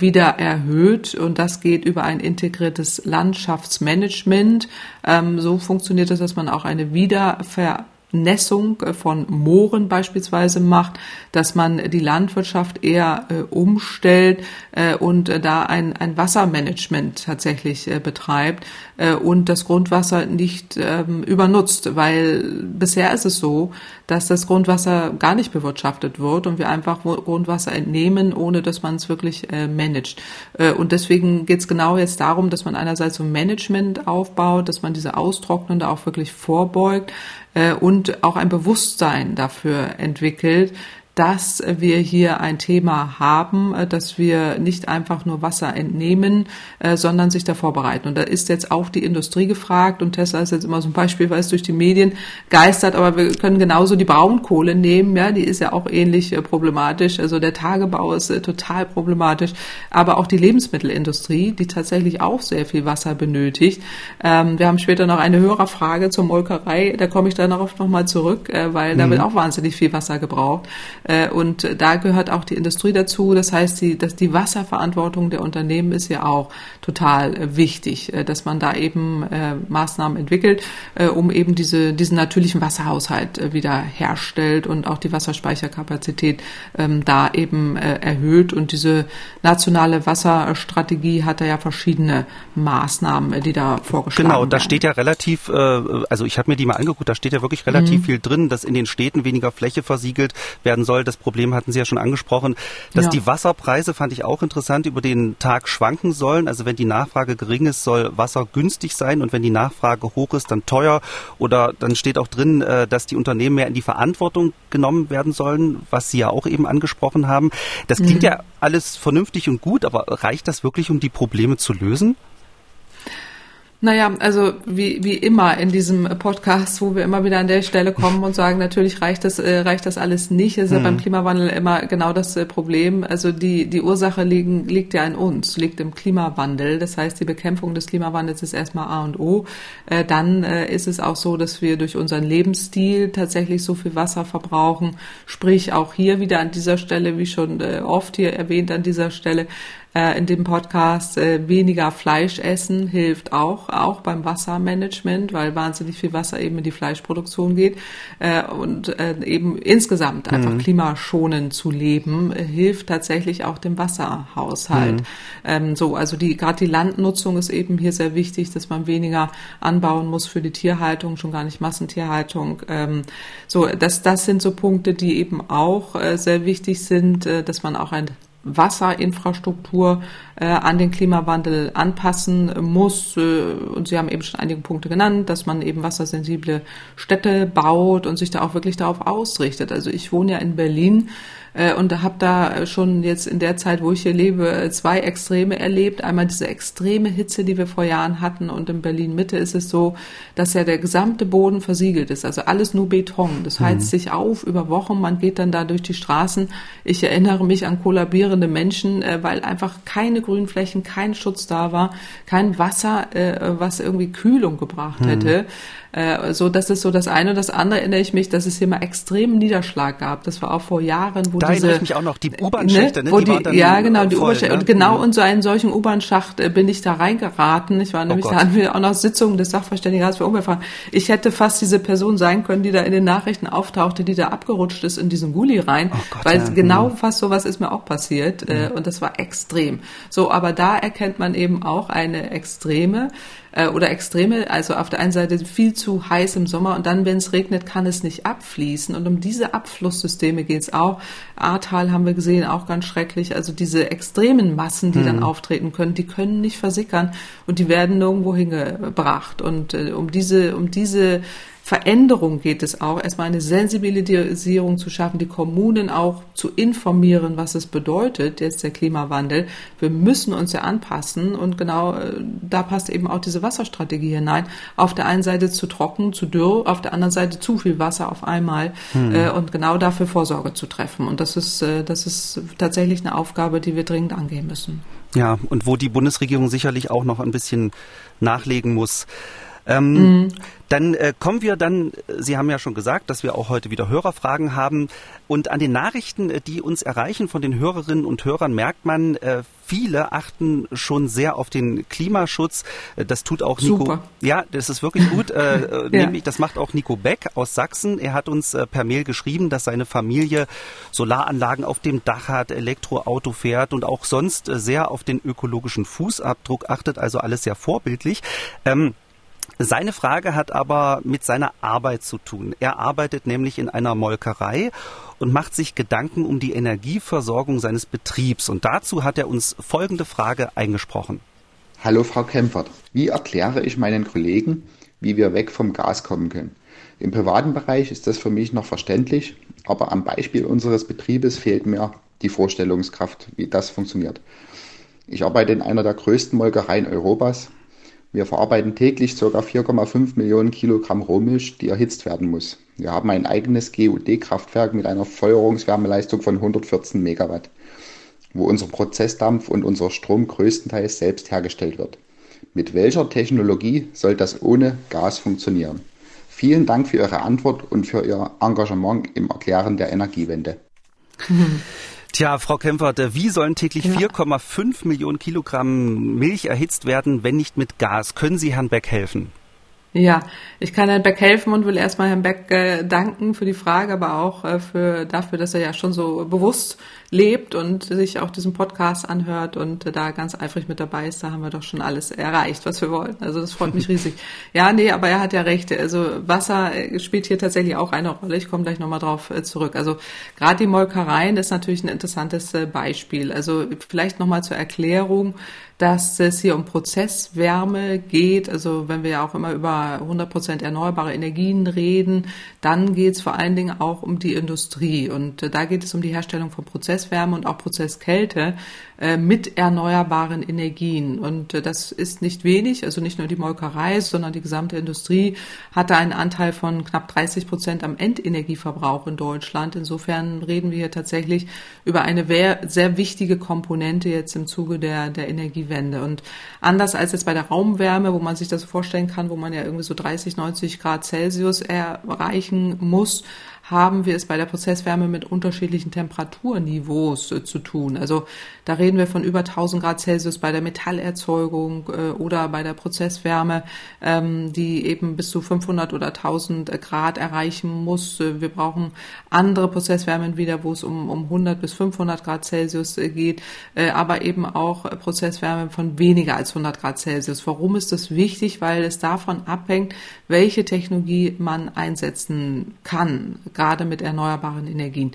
Speaker 3: wieder erhöht und das geht über ein integriertes Landschaftsmanagement. Ähm, so funktioniert es, dass man auch eine Wiederver Nässung äh, von Mooren beispielsweise macht, dass man die Landwirtschaft eher äh, umstellt äh, und äh, da ein, ein Wassermanagement tatsächlich äh, betreibt äh, und das Grundwasser nicht ähm, übernutzt, weil bisher ist es so, dass das Grundwasser gar nicht bewirtschaftet wird und wir einfach Grundwasser entnehmen, ohne dass man es wirklich managt. und deswegen geht es genau jetzt darum, dass man einerseits so Management aufbaut, dass man diese Austrocknung da auch wirklich vorbeugt, äh, und auch ein Bewusstsein dafür entwickelt, dass wir hier ein Thema haben, äh, dass wir nicht einfach nur Wasser entnehmen, äh, sondern sich da vorbereiten. Und da ist jetzt auch die Industrie gefragt und Tesla ist jetzt immer so ein Beispiel, weil es durch die Medien geistert, aber wir können genauso die Braunkohle nehmen, ja, die ist ja auch ähnlich äh, problematisch. Also der Tagebau ist total problematisch, aber auch die Lebensmittelindustrie, die tatsächlich auch sehr viel Wasser benötigt. Ähm, wir haben später noch eine Hörerfrage zur Molkerei, da komme ich dann darauf nochmal zurück, weil da mhm. wird auch wahnsinnig viel Wasser gebraucht. Äh, und da gehört auch die Industrie dazu. Das heißt, die, dass die Wasserverantwortung der Unternehmen ist ja auch total äh, wichtig, äh, dass man da eben Maßnahmen entwickelt, um eben diese, diesen natürlichen Wasserhaushalt wieder herstellt und auch die Wasserspeicherkapazität ähm, da eben erhöht. Und diese nationale Wasserstrategie hat da ja verschiedene Maßnahmen, die da vorgeschlagen
Speaker 2: werden. Genau,
Speaker 3: da
Speaker 2: steht ja relativ, also ich habe mir die mal angeguckt, da steht ja wirklich relativ mhm. viel drin, dass in den Städten weniger Fläche versiegelt werden soll soll. Das Problem hatten Sie ja schon angesprochen. Dass ja. die Wasserpreise, fand ich auch interessant, über den Tag schwanken sollen. Also wenn die Nachfrage gering ist, soll Wasser günstig sein und wenn die Nachfrage hoch ist, dann teuer. Oder dann steht auch drin, äh, dass die Unternehmen mehr in die Verantwortung genommen werden sollen, was Sie ja auch eben angesprochen haben. Das klingt mhm. ja alles vernünftig und gut, aber reicht das wirklich, um die Probleme zu lösen?
Speaker 3: Naja, also wie, wie immer in diesem Podcast, wo wir immer wieder an der Stelle kommen und sagen, natürlich reicht das, äh, reicht das alles nicht. Das ist mhm. ja beim Klimawandel immer genau das äh, Problem. Also die, die Ursache liegen, liegt ja in uns, liegt im Klimawandel. Das heißt, die Bekämpfung des Klimawandels ist erstmal A und O. Äh, dann äh, ist es auch so, dass wir durch unseren Lebensstil tatsächlich so viel Wasser verbrauchen. Sprich, auch hier wieder an dieser Stelle, wie schon äh, oft hier erwähnt an dieser Stelle, äh, in dem Podcast. Äh, weniger Fleisch essen hilft auch, auch beim Wassermanagement, weil wahnsinnig viel Wasser eben in die Fleischproduktion geht. Äh, und äh, eben insgesamt mhm. einfach klimaschonend zu leben, äh, hilft tatsächlich auch dem Wasserhaushalt. Mhm. Ähm, so, also die gerade die Landnutzung ist eben hier sehr wichtig, dass man weniger anbauen muss für die Tierhaltung, schon gar nicht Massentierhaltung. Ähm, so, das, das sind so Punkte, die eben auch äh, sehr wichtig sind, dass man auch ein Wasserinfrastruktur äh, an den Klimawandel anpassen muss. Äh, und Sie haben eben schon einige Punkte genannt, dass man eben wassersensible Städte baut und sich da auch wirklich darauf ausrichtet. Also ich wohne ja in Berlin äh, und habe da schon jetzt in der Zeit, wo ich hier lebe, zwei Extreme erlebt. Einmal diese extreme Hitze, die wir vor Jahren hatten und in Berlin Mitte ist es so, dass ja der gesamte Boden versiegelt ist, also alles nur Beton. Das heizt mhm. sich auf über Wochen, man geht dann da durch die Straßen. Ich erinnere mich an kollabierende Menschen, äh, weil einfach keine Grünflächen, kein Schutz da war, kein Wasser, äh, was irgendwie Kühlung gebracht mhm. hätte. Äh, so, das ist so das eine. Und das andere erinnere ich mich, dass es hier mal extremen Niederschlag gab. Das war auch vor Jahren,
Speaker 2: wo da diese... Da ich mich auch noch, die U-Bahn-Schächte,
Speaker 3: ne? ne? Die, die ja, genau, die U-Bahn-Schächte. Ne? Und genau mhm. in so einen solchen U-Bahn-Schacht äh, bin ich da reingeraten. Ich war oh nämlich, Gott. da hatten wir auch noch Sitzungen des Sachverständigenrats für Umweltfragen. Ich hätte fast diese Person sein können, die da in den Nachrichten auftauchte, die da abgerutscht ist in diesen Gully rein. Oh Gott, weil ja. genau mhm. fast sowas ist mir auch passiert. Äh, mhm. Und das war extrem. So, aber da erkennt man eben auch eine extreme äh, oder Extreme, also auf der einen Seite viel zu heiß im Sommer und dann, wenn es regnet, kann es nicht abfließen. Und um diese Abflusssysteme geht es auch. Ahrtal haben wir gesehen, auch ganz schrecklich. Also diese extremen Massen, die mhm. dann auftreten können, die können nicht versickern und die werden nirgendwo hingebracht. Und äh, um diese, um diese Veränderung geht es auch, erstmal eine Sensibilisierung zu schaffen, die Kommunen auch zu informieren, was es bedeutet, jetzt der Klimawandel. Wir müssen uns ja anpassen und genau äh, da passt eben auch diese Wasserstrategie hinein. Auf der einen Seite zu trocken, zu dürr, auf der anderen Seite zu viel Wasser auf einmal hm. äh, und genau dafür Vorsorge zu treffen. Und das ist, äh, das ist tatsächlich eine Aufgabe, die wir dringend angehen müssen.
Speaker 2: Ja, und wo die Bundesregierung sicherlich auch noch ein bisschen nachlegen muss. Ähm, mhm. Dann äh, kommen wir dann, Sie haben ja schon gesagt, dass wir auch heute wieder Hörerfragen haben. Und an den Nachrichten, äh, die uns erreichen von den Hörerinnen und Hörern, merkt man, äh, viele achten schon sehr auf den Klimaschutz. Äh, das tut auch Nico. Super. Ja, das ist wirklich gut. äh, ja. Nämlich, das macht auch Nico Beck aus Sachsen. Er hat uns äh, per Mail geschrieben, dass seine Familie Solaranlagen auf dem Dach hat, Elektroauto fährt und auch sonst äh, sehr auf den ökologischen Fußabdruck achtet. Also alles sehr vorbildlich. Ähm, seine Frage hat aber mit seiner Arbeit zu tun. Er arbeitet nämlich in einer Molkerei und macht sich Gedanken um die Energieversorgung seines Betriebs. Und dazu hat er uns folgende Frage eingesprochen.
Speaker 5: Hallo Frau Kempfert, wie erkläre ich meinen Kollegen, wie wir weg vom Gas kommen können? Im privaten Bereich ist das für mich noch verständlich, aber am Beispiel unseres Betriebes fehlt mir die Vorstellungskraft, wie das funktioniert. Ich arbeite in einer der größten Molkereien Europas wir verarbeiten täglich ca. 4,5 Millionen Kilogramm Rohmilch, die erhitzt werden muss. Wir haben ein eigenes GUD-Kraftwerk mit einer Feuerungswärmeleistung von 114 Megawatt, wo unser Prozessdampf und unser Strom größtenteils selbst hergestellt wird. Mit welcher Technologie soll das ohne Gas funktionieren? Vielen Dank für Ihre Antwort und für Ihr Engagement im Erklären der Energiewende.
Speaker 2: Tja, Frau Kempfert, wie sollen täglich ja. 4,5 Millionen Kilogramm Milch erhitzt werden, wenn nicht mit Gas? Können Sie Herrn Beck helfen?
Speaker 3: Ja, ich kann Herrn Beck helfen und will erstmal Herrn Beck äh, danken für die Frage, aber auch äh, für, dafür, dass er ja schon so bewusst lebt und sich auch diesen Podcast anhört und äh, da ganz eifrig mit dabei ist. Da haben wir doch schon alles erreicht, was wir wollten. Also das freut mich riesig. Ja, nee, aber er hat ja recht. Also Wasser äh, spielt hier tatsächlich auch eine Rolle. Ich komme gleich nochmal drauf äh, zurück. Also gerade die Molkereien ist natürlich ein interessantes äh, Beispiel. Also vielleicht nochmal zur Erklärung dass es hier um Prozesswärme geht. Also wenn wir ja auch immer über 100 Prozent erneuerbare Energien reden, dann geht es vor allen Dingen auch um die Industrie. Und äh, da geht es um die Herstellung von Prozesswärme und auch Prozesskälte. Äh, mit erneuerbaren Energien. Und äh, das ist nicht wenig, also nicht nur die Molkerei, sondern die gesamte Industrie hatte einen Anteil von knapp 30 Prozent am Endenergieverbrauch in Deutschland. Insofern reden wir hier tatsächlich über eine sehr wichtige Komponente jetzt im Zuge der, der Energiewende. Und anders als jetzt bei der Raumwärme, wo man sich das vorstellen kann, wo man ja irgendwie so 30, 90 Grad Celsius erreichen muss, haben wir es bei der Prozesswärme mit unterschiedlichen Temperaturniveaus äh, zu tun. Also da reden wir von über 1000 Grad Celsius bei der Metallerzeugung äh, oder bei der Prozesswärme, ähm, die eben bis zu 500 oder 1000 Grad erreichen muss. Äh, wir brauchen andere Prozesswärmen wieder, wo es um, um 100 bis 500 Grad Celsius geht, aber eben auch Prozesswärme von weniger als 100 Grad Celsius. Warum ist das wichtig? Weil es davon abhängt, welche Technologie man einsetzen kann mit erneuerbaren Energien.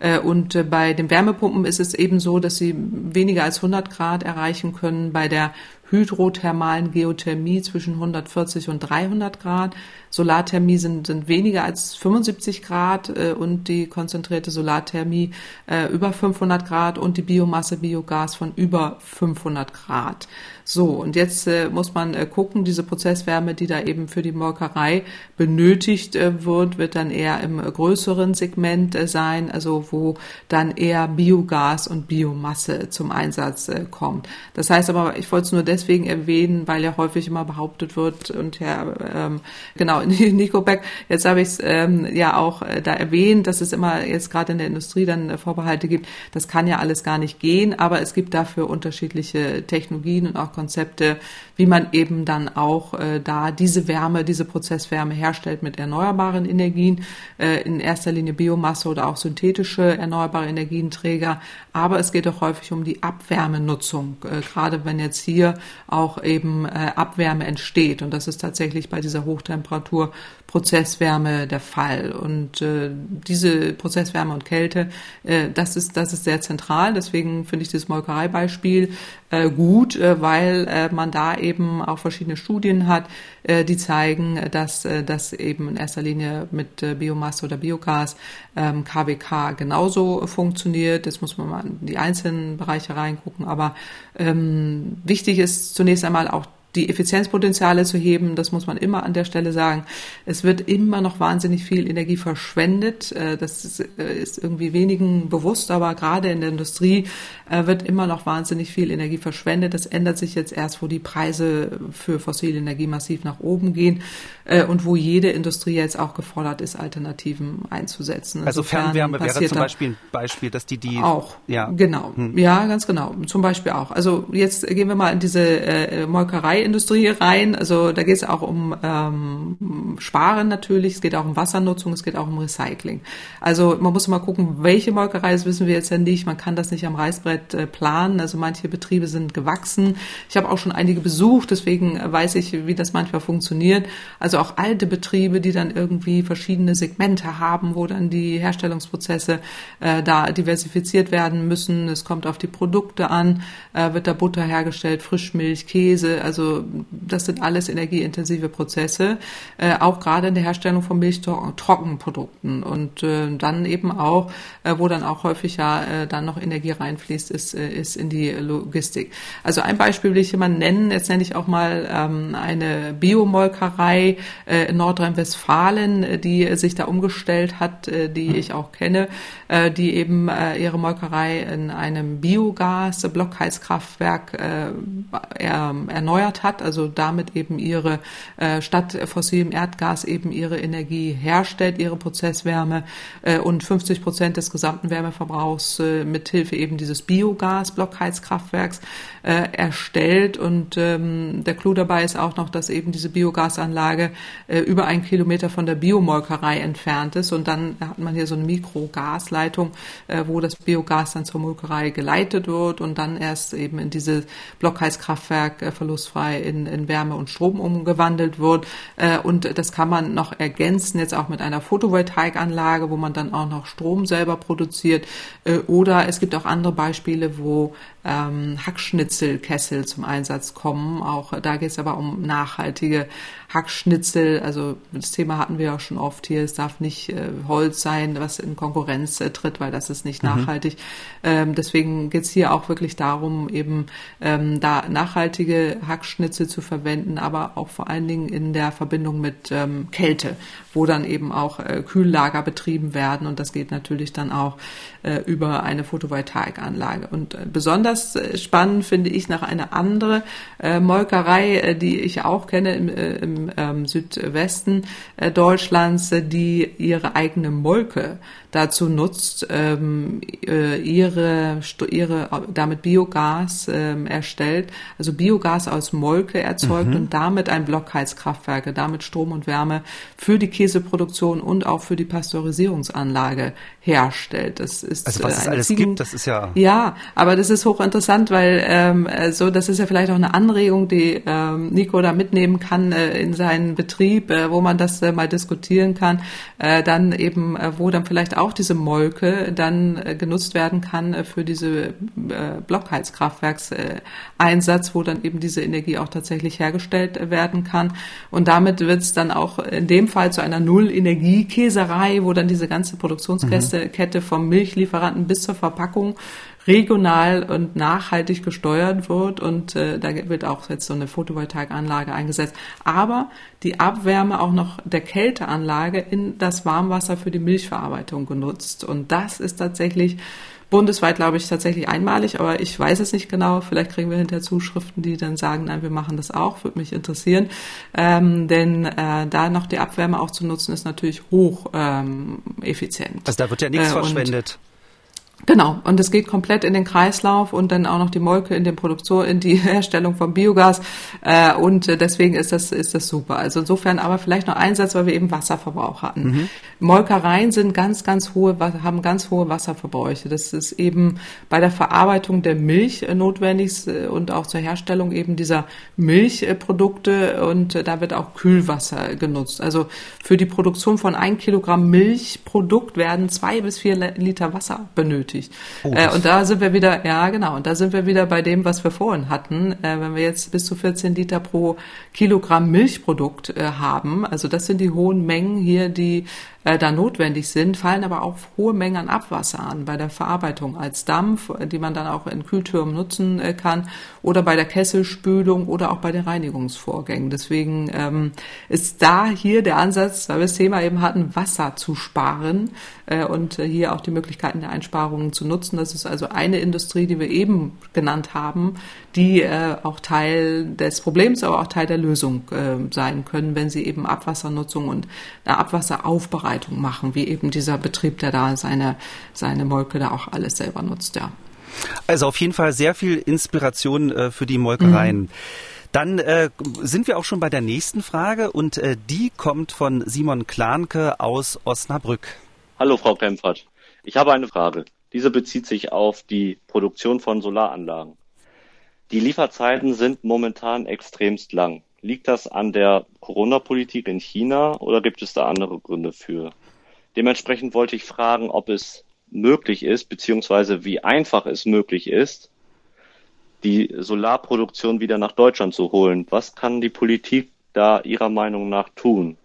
Speaker 3: Äh, und äh, bei den Wärmepumpen ist es eben so, dass sie weniger als 100 Grad erreichen können. Bei der hydrothermalen Geothermie zwischen 140 und 300 Grad. Solarthermie sind, sind weniger als 75 Grad äh, und die konzentrierte Solarthermie über 500 Grad und die Biomasse Biogas von über 500 Grad. So, und jetzt äh, muss man gucken, diese Prozesswärme, die da eben für die Molkerei benötigt wird, wird dann eher im größeren Segment sein, also wo dann eher Biogas und Biomasse zum Einsatz äh, kommt. Das heißt aber, ich wollte es nur deswegen erwähnen, weil ja häufig immer behauptet wird und Herr, ähm, genau, Nico Beck, jetzt habe ich es ähm, ja auch äh, da erwähnt, dass es immer jetzt gerade in der Industrie dann äh, Vorbehalte gibt. Das kann ja alles gar nicht gehen, aber es gibt dafür unterschiedliche Technologien und auch Konzepte, wie man eben dann auch äh, da diese Wärme, diese Prozesswärme herstellt mit erneuerbaren Energien, äh, in erster Linie Biomasse oder auch synthetische erneuerbare Energienträger. Aber es geht auch häufig um die Abwärmenutzung, äh, gerade wenn jetzt hier auch eben äh, Abwärme entsteht. Und das ist tatsächlich bei dieser Hochtemperatur Prozesswärme der Fall. Und äh, diese Prozesswärme und Kälte, äh, das ist das ist sehr zentral. Deswegen finde ich das Molkereibeispiel äh, gut, äh, weil äh, man da eben auch verschiedene Studien hat, äh, die zeigen, dass äh, das eben in erster Linie mit äh, Biomasse oder Biogas ähm, KWK genauso funktioniert. Jetzt muss man mal in die einzelnen Bereiche reingucken. Aber ähm, wichtig ist zunächst einmal auch die Effizienzpotenziale zu heben, das muss man immer an der Stelle sagen. Es wird immer noch wahnsinnig viel Energie verschwendet. Äh, das ist, äh, ist irgendwie wenigen bewusst, aber gerade in der Industrie äh, wird immer noch wahnsinnig viel Energie verschwendet. Das ändert sich jetzt erst, wo die Preise für fossile Energie massiv nach oben gehen und wo jede Industrie jetzt auch gefordert ist, Alternativen einzusetzen.
Speaker 2: Also Insofern Fernwärme wäre zum Beispiel ein Beispiel, dass die die
Speaker 3: auch ja genau hm. ja ganz genau zum Beispiel auch. Also jetzt gehen wir mal in diese äh, Molkerei Chemieindustrie rein. Also da geht es auch um ähm, Sparen natürlich, es geht auch um Wassernutzung, es geht auch um Recycling. Also man muss mal gucken, welche Molkerei, das wissen wir jetzt ja nicht. Man kann das nicht am Reißbrett äh, planen. Also manche Betriebe sind gewachsen. Ich habe auch schon einige besucht, deswegen weiß ich, wie das manchmal funktioniert. Also auch alte Betriebe, die dann irgendwie verschiedene Segmente haben, wo dann die Herstellungsprozesse äh, da diversifiziert werden müssen. Es kommt auf die Produkte an, äh, wird da Butter hergestellt, Frischmilch, Käse, also das sind alles energieintensive Prozesse, äh, auch gerade in der Herstellung von Milchtrockenprodukten und äh, dann eben auch, äh, wo dann auch häufig ja äh, dann noch Energie reinfließt, ist, äh, ist in die Logistik. Also ein Beispiel will ich hier mal nennen, jetzt nenne ich auch mal ähm, eine Biomolkerei äh, in Nordrhein-Westfalen, äh, die sich da umgestellt hat, äh, die mhm. ich auch kenne, äh, die eben äh, ihre Molkerei in einem Biogas-Blockheizkraftwerk äh, er, hat, also damit eben ihre äh, statt fossilem Erdgas eben ihre Energie herstellt, ihre Prozesswärme äh, und 50 Prozent des gesamten Wärmeverbrauchs äh, mithilfe eben dieses Biogas-Blockheizkraftwerks äh, erstellt. Und ähm, der Clou dabei ist auch noch, dass eben diese Biogasanlage äh, über einen Kilometer von der Biomolkerei entfernt ist. Und dann hat man hier so eine Mikrogasleitung, äh, wo das Biogas dann zur Molkerei geleitet wird und dann erst eben in dieses Blockheizkraftwerk äh, verlustfrei CO2 in, in Wärme und Strom umgewandelt wird. Äh, und das kann man noch ergänzen jetzt auch mit einer Photovoltaikanlage, wo man dann auch noch Strom selber produziert. Äh, oder es gibt auch andere Beispiele, wo ähm, Hackschnitzelkessel zum Einsatz kommen. Auch da geht es aber um nachhaltige Hackschnitzel. Also das Thema hatten wir auch schon oft hier. Es darf nicht äh, Holz sein, was in Konkurrenz äh, tritt, weil das ist nicht mhm. nachhaltig. Ähm, deswegen geht es hier auch wirklich darum, eben ähm, da nachhaltige Hackschnitzel zu verwenden, aber auch vor allen Dingen in der Verbindung mit ähm, Kälte, wo dann eben auch äh, Kühllager betrieben werden. Und das geht natürlich dann auch äh, über eine Photovoltaikanlage. Und äh, besonders äh, spannend finde ich noch eine andere äh, Molkerei, äh, die ich auch kenne im, im ähm, Südwesten Deutschlands, die ihre eigene Molke dazu nutzt, ähm, äh, ihre, ihre damit Biogas ähm, erstellt, also Biogas aus Molke erzeugt mhm. und damit ein Blockheizkraftwerke, damit Strom und Wärme für die Käseproduktion und auch für die Pasteurisierungsanlage herstellt. Das ist
Speaker 2: also was es alles Ziegen gibt, das ist ja
Speaker 3: ja, aber das ist hochinteressant, weil ähm, so das ist ja vielleicht auch eine Anregung, die ähm, Nico da mitnehmen kann äh, in seinen Betrieb, äh, wo man das äh, mal diskutieren kann, äh, dann eben äh, wo dann vielleicht auch diese Molke dann äh, genutzt werden kann äh, für diese äh, Blockheizkraftwerkseinsatz, wo dann eben diese Energie auch tatsächlich hergestellt werden kann. Und damit wird es dann auch in dem Fall zu einer Null-Energie-Käserei, wo dann diese ganze Produktionskette mhm. vom Milchlieferanten bis zur Verpackung regional und nachhaltig gesteuert wird und äh, da wird auch jetzt so eine Photovoltaikanlage eingesetzt. Aber die Abwärme auch noch der Kälteanlage in das Warmwasser für die Milchverarbeitung genutzt und das ist tatsächlich bundesweit, glaube ich, tatsächlich einmalig, aber ich weiß es nicht genau. Vielleicht kriegen wir hinterher Zuschriften, die dann sagen, nein, wir machen das auch, würde mich interessieren. Ähm, denn äh, da noch die Abwärme auch zu nutzen, ist natürlich hoch ähm, effizient.
Speaker 2: Also da wird ja nichts äh, verschwendet.
Speaker 3: Genau, und es geht komplett in den Kreislauf und dann auch noch die Molke in den Produktion, in die Herstellung von Biogas äh, und äh, deswegen ist das ist das super. Also insofern aber vielleicht noch ein Satz, weil wir eben Wasserverbrauch hatten. Mhm. Molkereien sind ganz ganz hohe haben ganz hohe Wasserverbräuche. Das ist eben bei der Verarbeitung der Milch äh, notwendig äh, und auch zur Herstellung eben dieser Milchprodukte und da wird auch Kühlwasser genutzt. Also für die Produktion von ein Kilogramm Milchprodukt werden zwei bis vier Liter Wasser benötigt benötigt. Oh, äh, und da sind wir wieder, ja genau, und da sind wir wieder bei dem, was wir vorhin hatten. Äh, wenn wir jetzt bis zu 14 Liter pro Kilogramm Milchprodukt äh, haben, also das sind die hohen Mengen hier, die äh, da notwendig sind, fallen aber auch hohe Mengen an Abwasser an bei der Verarbeitung als Dampf, die man dann auch in Kühltürmen nutzen äh, kann oder bei der Kesselspülung oder auch bei den Reinigungsvorgängen. Deswegen ähm, ist da hier der Ansatz, weil wir das Thema eben hatten, Wasser zu sparen äh, und äh, hier auch die Möglichkeiten der Einsparungen zu nutzen. Das ist also eine Industrie, die wir eben genannt haben, die äh, auch Teil des Problems, aber auch Teil der Lösung äh, sein können, wenn sie eben Abwassernutzung und eine Abwasseraufbereitung machen, wie eben dieser Betrieb, der da seine, seine Molke da auch alles selber nutzt, ja.
Speaker 2: Also auf jeden Fall sehr viel Inspiration äh, für die Molkereien. Mhm. Dann äh, sind wir auch schon bei der nächsten Frage und äh, die kommt von Simon Klanke aus Osnabrück.
Speaker 6: Hallo Frau Kempfert. Ich habe eine Frage. Diese bezieht sich auf die Produktion von Solaranlagen. Die Lieferzeiten sind momentan extremst lang. Liegt das an der Corona-Politik in China oder gibt es da andere Gründe für? Dementsprechend wollte ich fragen, ob es möglich ist, beziehungsweise wie einfach es möglich ist, die Solarproduktion wieder nach Deutschland zu holen. Was kann die Politik da Ihrer Meinung nach tun?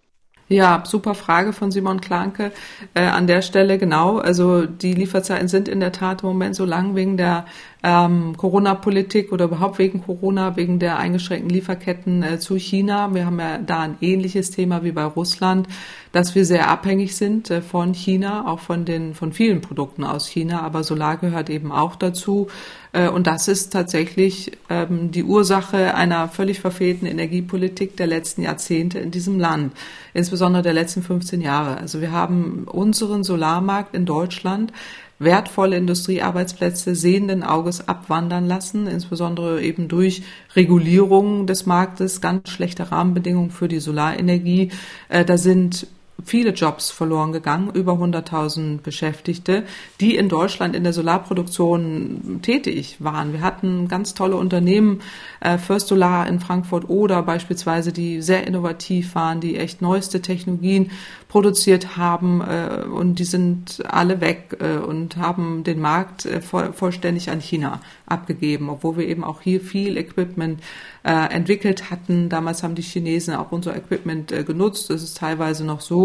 Speaker 3: Ja, super Frage von Simon Klanke. Äh, an der Stelle genau. Also die Lieferzeiten sind in der Tat im Moment so lang wegen der ähm, Corona-Politik oder überhaupt wegen Corona, wegen der eingeschränkten Lieferketten äh, zu China. Wir haben ja da ein ähnliches Thema wie bei Russland, dass wir sehr abhängig sind äh, von China, auch von den von vielen Produkten aus China. Aber Solar gehört eben auch dazu. Äh, und das ist tatsächlich ähm, die Ursache einer völlig verfehlten Energiepolitik der letzten Jahrzehnte in diesem Land, insbesondere der letzten 15 Jahre. Also wir haben unseren Solarmarkt in Deutschland wertvolle Industriearbeitsplätze sehenden Auges abwandern lassen, insbesondere eben durch Regulierung des Marktes, ganz schlechte Rahmenbedingungen für die Solarenergie. Äh, da sind viele Jobs verloren gegangen, über 100.000 Beschäftigte, die in Deutschland in der Solarproduktion tätig waren. Wir hatten ganz tolle Unternehmen, äh, First Solar in Frankfurt oder beispielsweise, die sehr innovativ waren, die echt neueste Technologien produziert haben äh, und die sind alle weg äh, und haben den Markt voll, vollständig an China abgegeben, obwohl wir eben auch hier viel Equipment entwickelt hatten. Damals haben die Chinesen auch unser Equipment genutzt. Das ist teilweise noch so.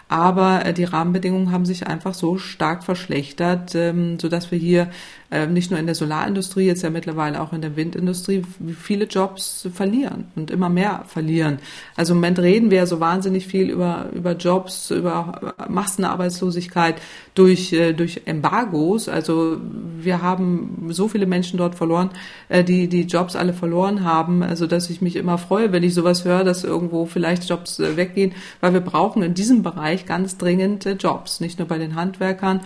Speaker 3: Aber äh, die Rahmenbedingungen haben sich einfach so stark verschlechtert, ähm, sodass wir hier äh, nicht nur in der Solarindustrie, jetzt ja mittlerweile auch in der Windindustrie viele Jobs verlieren und immer mehr verlieren. Also im Moment reden wir ja so wahnsinnig viel über, über Jobs, über Massenarbeitslosigkeit durch, äh, durch Embargos. Also wir haben so viele Menschen dort verloren, äh, die die Jobs alle verloren haben, also dass ich mich immer freue, wenn ich sowas höre, dass irgendwo vielleicht Jobs weggehen, weil wir brauchen in diesem Bereich ganz dringend Jobs, nicht nur bei den Handwerkern,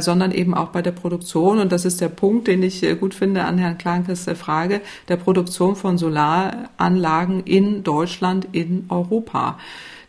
Speaker 3: sondern eben auch bei der Produktion. Und das ist der Punkt, den ich äh, gut finde an Herrn Klankes äh, Frage der Produktion von Solaranlagen in Deutschland, in Europa.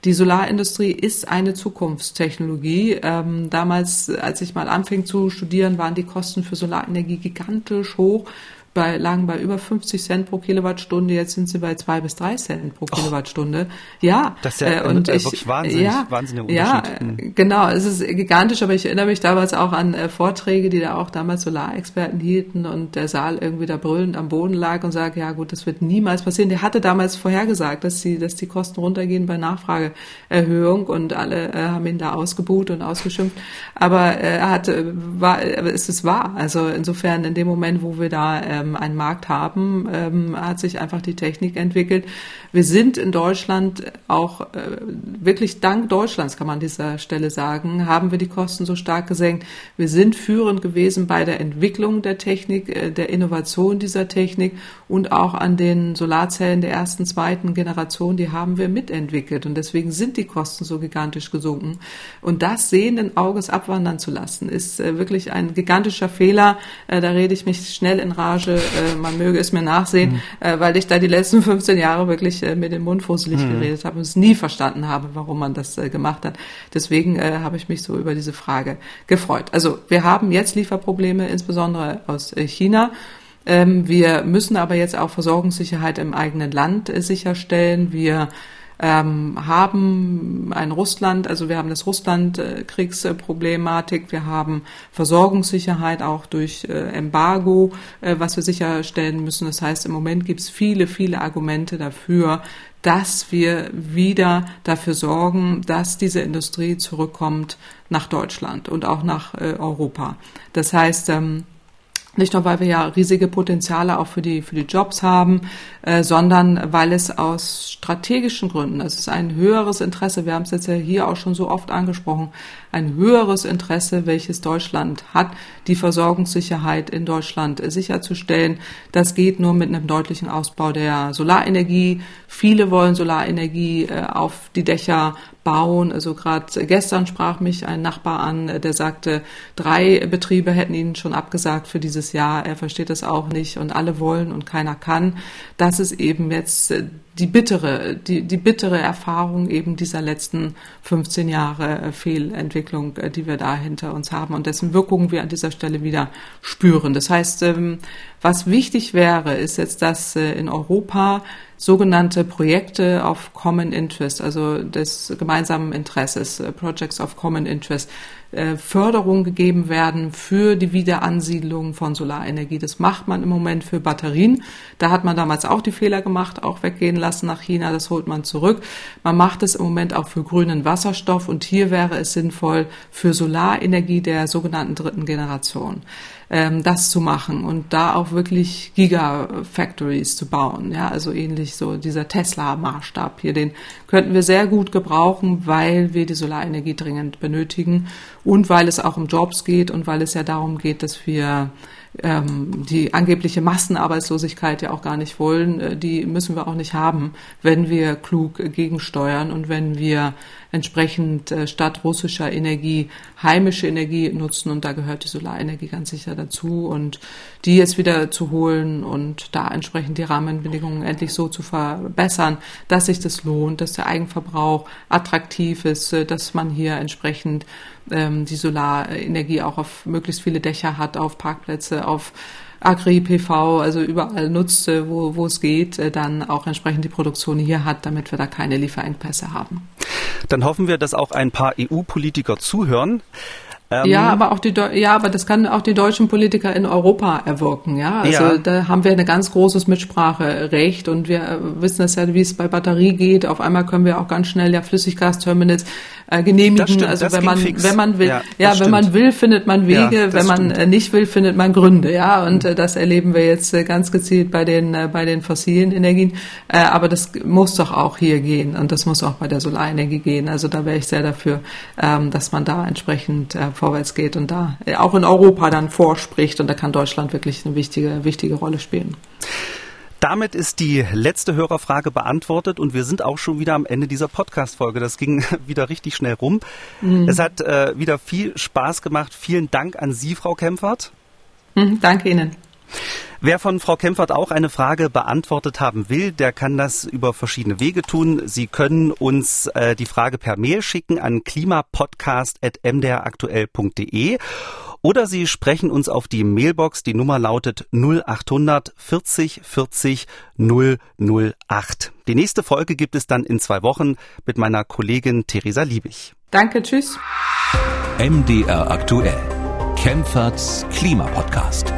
Speaker 3: Die Solarindustrie ist eine Zukunftstechnologie. Ähm, damals, als ich mal anfing zu studieren, waren die Kosten für Solarenergie gigantisch hoch bei, lagen bei über 50 Cent pro Kilowattstunde, jetzt sind sie bei zwei bis drei Cent pro Kilowattstunde. Ja,
Speaker 2: das ist ja äh, und ich, wirklich wahnsinnig, ja, wahnsinnig
Speaker 3: Ja, mhm. genau, es ist gigantisch, aber ich erinnere mich damals auch an äh, Vorträge, die da auch damals Solarexperten hielten und der Saal irgendwie da brüllend am Boden lag und sagte, ja gut, das wird niemals passieren. Der hatte damals vorhergesagt, dass die, dass die Kosten runtergehen bei Nachfrageerhöhung und alle äh, haben ihn da ausgebuht und ausgeschimpft. Aber äh, er hatte, war, aber es ist wahr. Also insofern in dem Moment, wo wir da äh, ähm, einen Markt haben, ähm, hat sich einfach die Technik entwickelt. Wir sind in Deutschland auch äh, wirklich dank Deutschlands, kann man an dieser Stelle sagen, haben wir die Kosten so stark gesenkt. Wir sind führend gewesen bei der Entwicklung der Technik, äh, der Innovation dieser Technik und auch an den Solarzellen der ersten, zweiten Generation, die haben wir mitentwickelt. Und deswegen sind die Kosten so gigantisch gesunken. Und das sehenden Auges abwandern zu lassen, ist äh, wirklich ein gigantischer Fehler. Äh, da rede ich mich schnell in Rage Branche, äh, man möge es mir nachsehen, mhm. äh, weil ich da die letzten 15 Jahre wirklich äh, mit dem Mund fusselig mhm. geredet habe und es nie verstanden habe, warum man das äh, gemacht hat. Deswegen äh, habe ich mich so über diese Frage gefreut. Also wir haben jetzt Lieferprobleme, insbesondere aus äh, China. Ähm, wir müssen aber jetzt auch Versorgungssicherheit im eigenen Land sicherstellen. Wir ähm, haben ein Russland, also wir haben das Russland-Kriegsproblematik, wir haben Versorgungssicherheit auch durch äh, Embargo, äh, was wir sicherstellen müssen. Das heißt, im Moment gibt es viele, viele Argumente dafür, dass wir wieder dafür sorgen, dass diese Industrie zurückkommt nach Deutschland und auch nach äh, Europa. Das heißt, ähm, nicht nur, weil wir ja riesige Potenziale auch für die, für die Jobs haben, äh, sondern weil es aus strategischen Gründen, es ist ein höheres Interesse, wir haben es jetzt ja hier auch schon so oft angesprochen, ein höheres Interesse, welches Deutschland hat, die Versorgungssicherheit in Deutschland sicherzustellen. Das geht nur mit einem deutlichen Ausbau der Solarenergie. Viele wollen Solarenergie äh, auf die Dächer bauen. Also gerade gestern sprach mich ein Nachbar an, der sagte, drei Betriebe hätten ihn schon abgesagt für dieses Jahr. Er versteht das auch nicht und alle wollen und keiner kann. Das ist eben jetzt die bittere, die, die bittere Erfahrung eben dieser letzten 15 Jahre Fehlentwicklung, die wir da hinter uns haben und dessen Wirkungen wir an dieser Stelle wieder spüren. Das heißt, ähm, was wichtig wäre, ist jetzt, dass äh, in Europa sogenannte Projekte of Common Interest, also des gemeinsamen Interesses, äh, Projects of Common Interest, äh, Förderung gegeben werden für die Wiederansiedlung von Solarenergie. Das macht man im Moment für Batterien. Da hat man damals auch die Fehler gemacht, auch weggehen lassen nach China. Das holt man zurück. Man macht es im Moment auch für grünen Wasserstoff und hier wäre es sinnvoll für Solarenergie der sogenannten dritten Generation ähm, das zu machen und da auch wirklich Gigafactories zu bauen. Ja, also ähnlich so dieser Tesla-Maßstab hier, den könnten wir sehr gut gebrauchen, weil wir die Solarenergie dringend benötigen und weil es auch um Jobs geht und weil es ja darum geht, dass wir ähm, die angebliche Massenarbeitslosigkeit ja auch gar nicht wollen, äh, die müssen wir auch nicht haben, wenn wir klug gegensteuern und wenn wir entsprechend äh, statt russischer Energie heimische Energie nutzen. Und da gehört die Solarenergie ganz sicher dazu. Und die jetzt wieder zu holen und da entsprechend die Rahmenbedingungen endlich so zu verbessern, dass sich das lohnt, dass der Eigenverbrauch attraktiv ist, äh, dass man hier entsprechend ähm, die Solarenergie auch auf möglichst viele Dächer hat, auf Parkplätze, auf Agri-PV, also überall nutzt, wo, wo es geht, äh, dann auch entsprechend die Produktion hier hat, damit wir da keine Lieferengpässe haben.
Speaker 2: Dann hoffen wir, dass auch ein paar EU-Politiker zuhören.
Speaker 3: Ähm ja, aber auch die ja, aber das kann auch die deutschen Politiker in Europa erwirken, ja. Also ja. da haben wir ein ganz großes Mitspracherecht und wir äh, wissen es ja, wie es bei Batterie geht. Auf einmal können wir auch ganz schnell ja Flüssiggasterminals äh, genehmigen. Stimmt, also wenn man fix. wenn man will, ja, ja wenn stimmt. man will, findet man Wege. Ja, wenn man stimmt. Äh, nicht will, findet man Gründe. Ja, und äh, das erleben wir jetzt äh, ganz gezielt bei den äh, bei den fossilen Energien. Äh, aber das muss doch auch hier gehen und das muss auch bei der Solarenergie gehen. Also da wäre ich sehr dafür, ähm, dass man da entsprechend äh, vorwärts geht und da äh, auch in Europa dann vorspricht. Und da kann Deutschland wirklich eine wichtige, wichtige Rolle spielen.
Speaker 2: Damit ist die letzte Hörerfrage beantwortet und wir sind auch schon wieder am Ende dieser Podcast-Folge. Das ging wieder richtig schnell rum. Mhm. Es hat äh, wieder viel Spaß gemacht. Vielen Dank an Sie, Frau Kempfert.
Speaker 3: Mhm, danke Ihnen.
Speaker 2: Wer von Frau Kempfert auch eine Frage beantwortet haben will, der kann das über verschiedene Wege tun. Sie können uns äh, die Frage per Mail schicken an klimapodcast.mdraktuell.de oder Sie sprechen uns auf die Mailbox. Die Nummer lautet 0800 40 40 008. Die nächste Folge gibt es dann in zwei Wochen mit meiner Kollegin Theresa Liebig.
Speaker 3: Danke, tschüss.
Speaker 1: MDR aktuell. Kempferts Klimapodcast.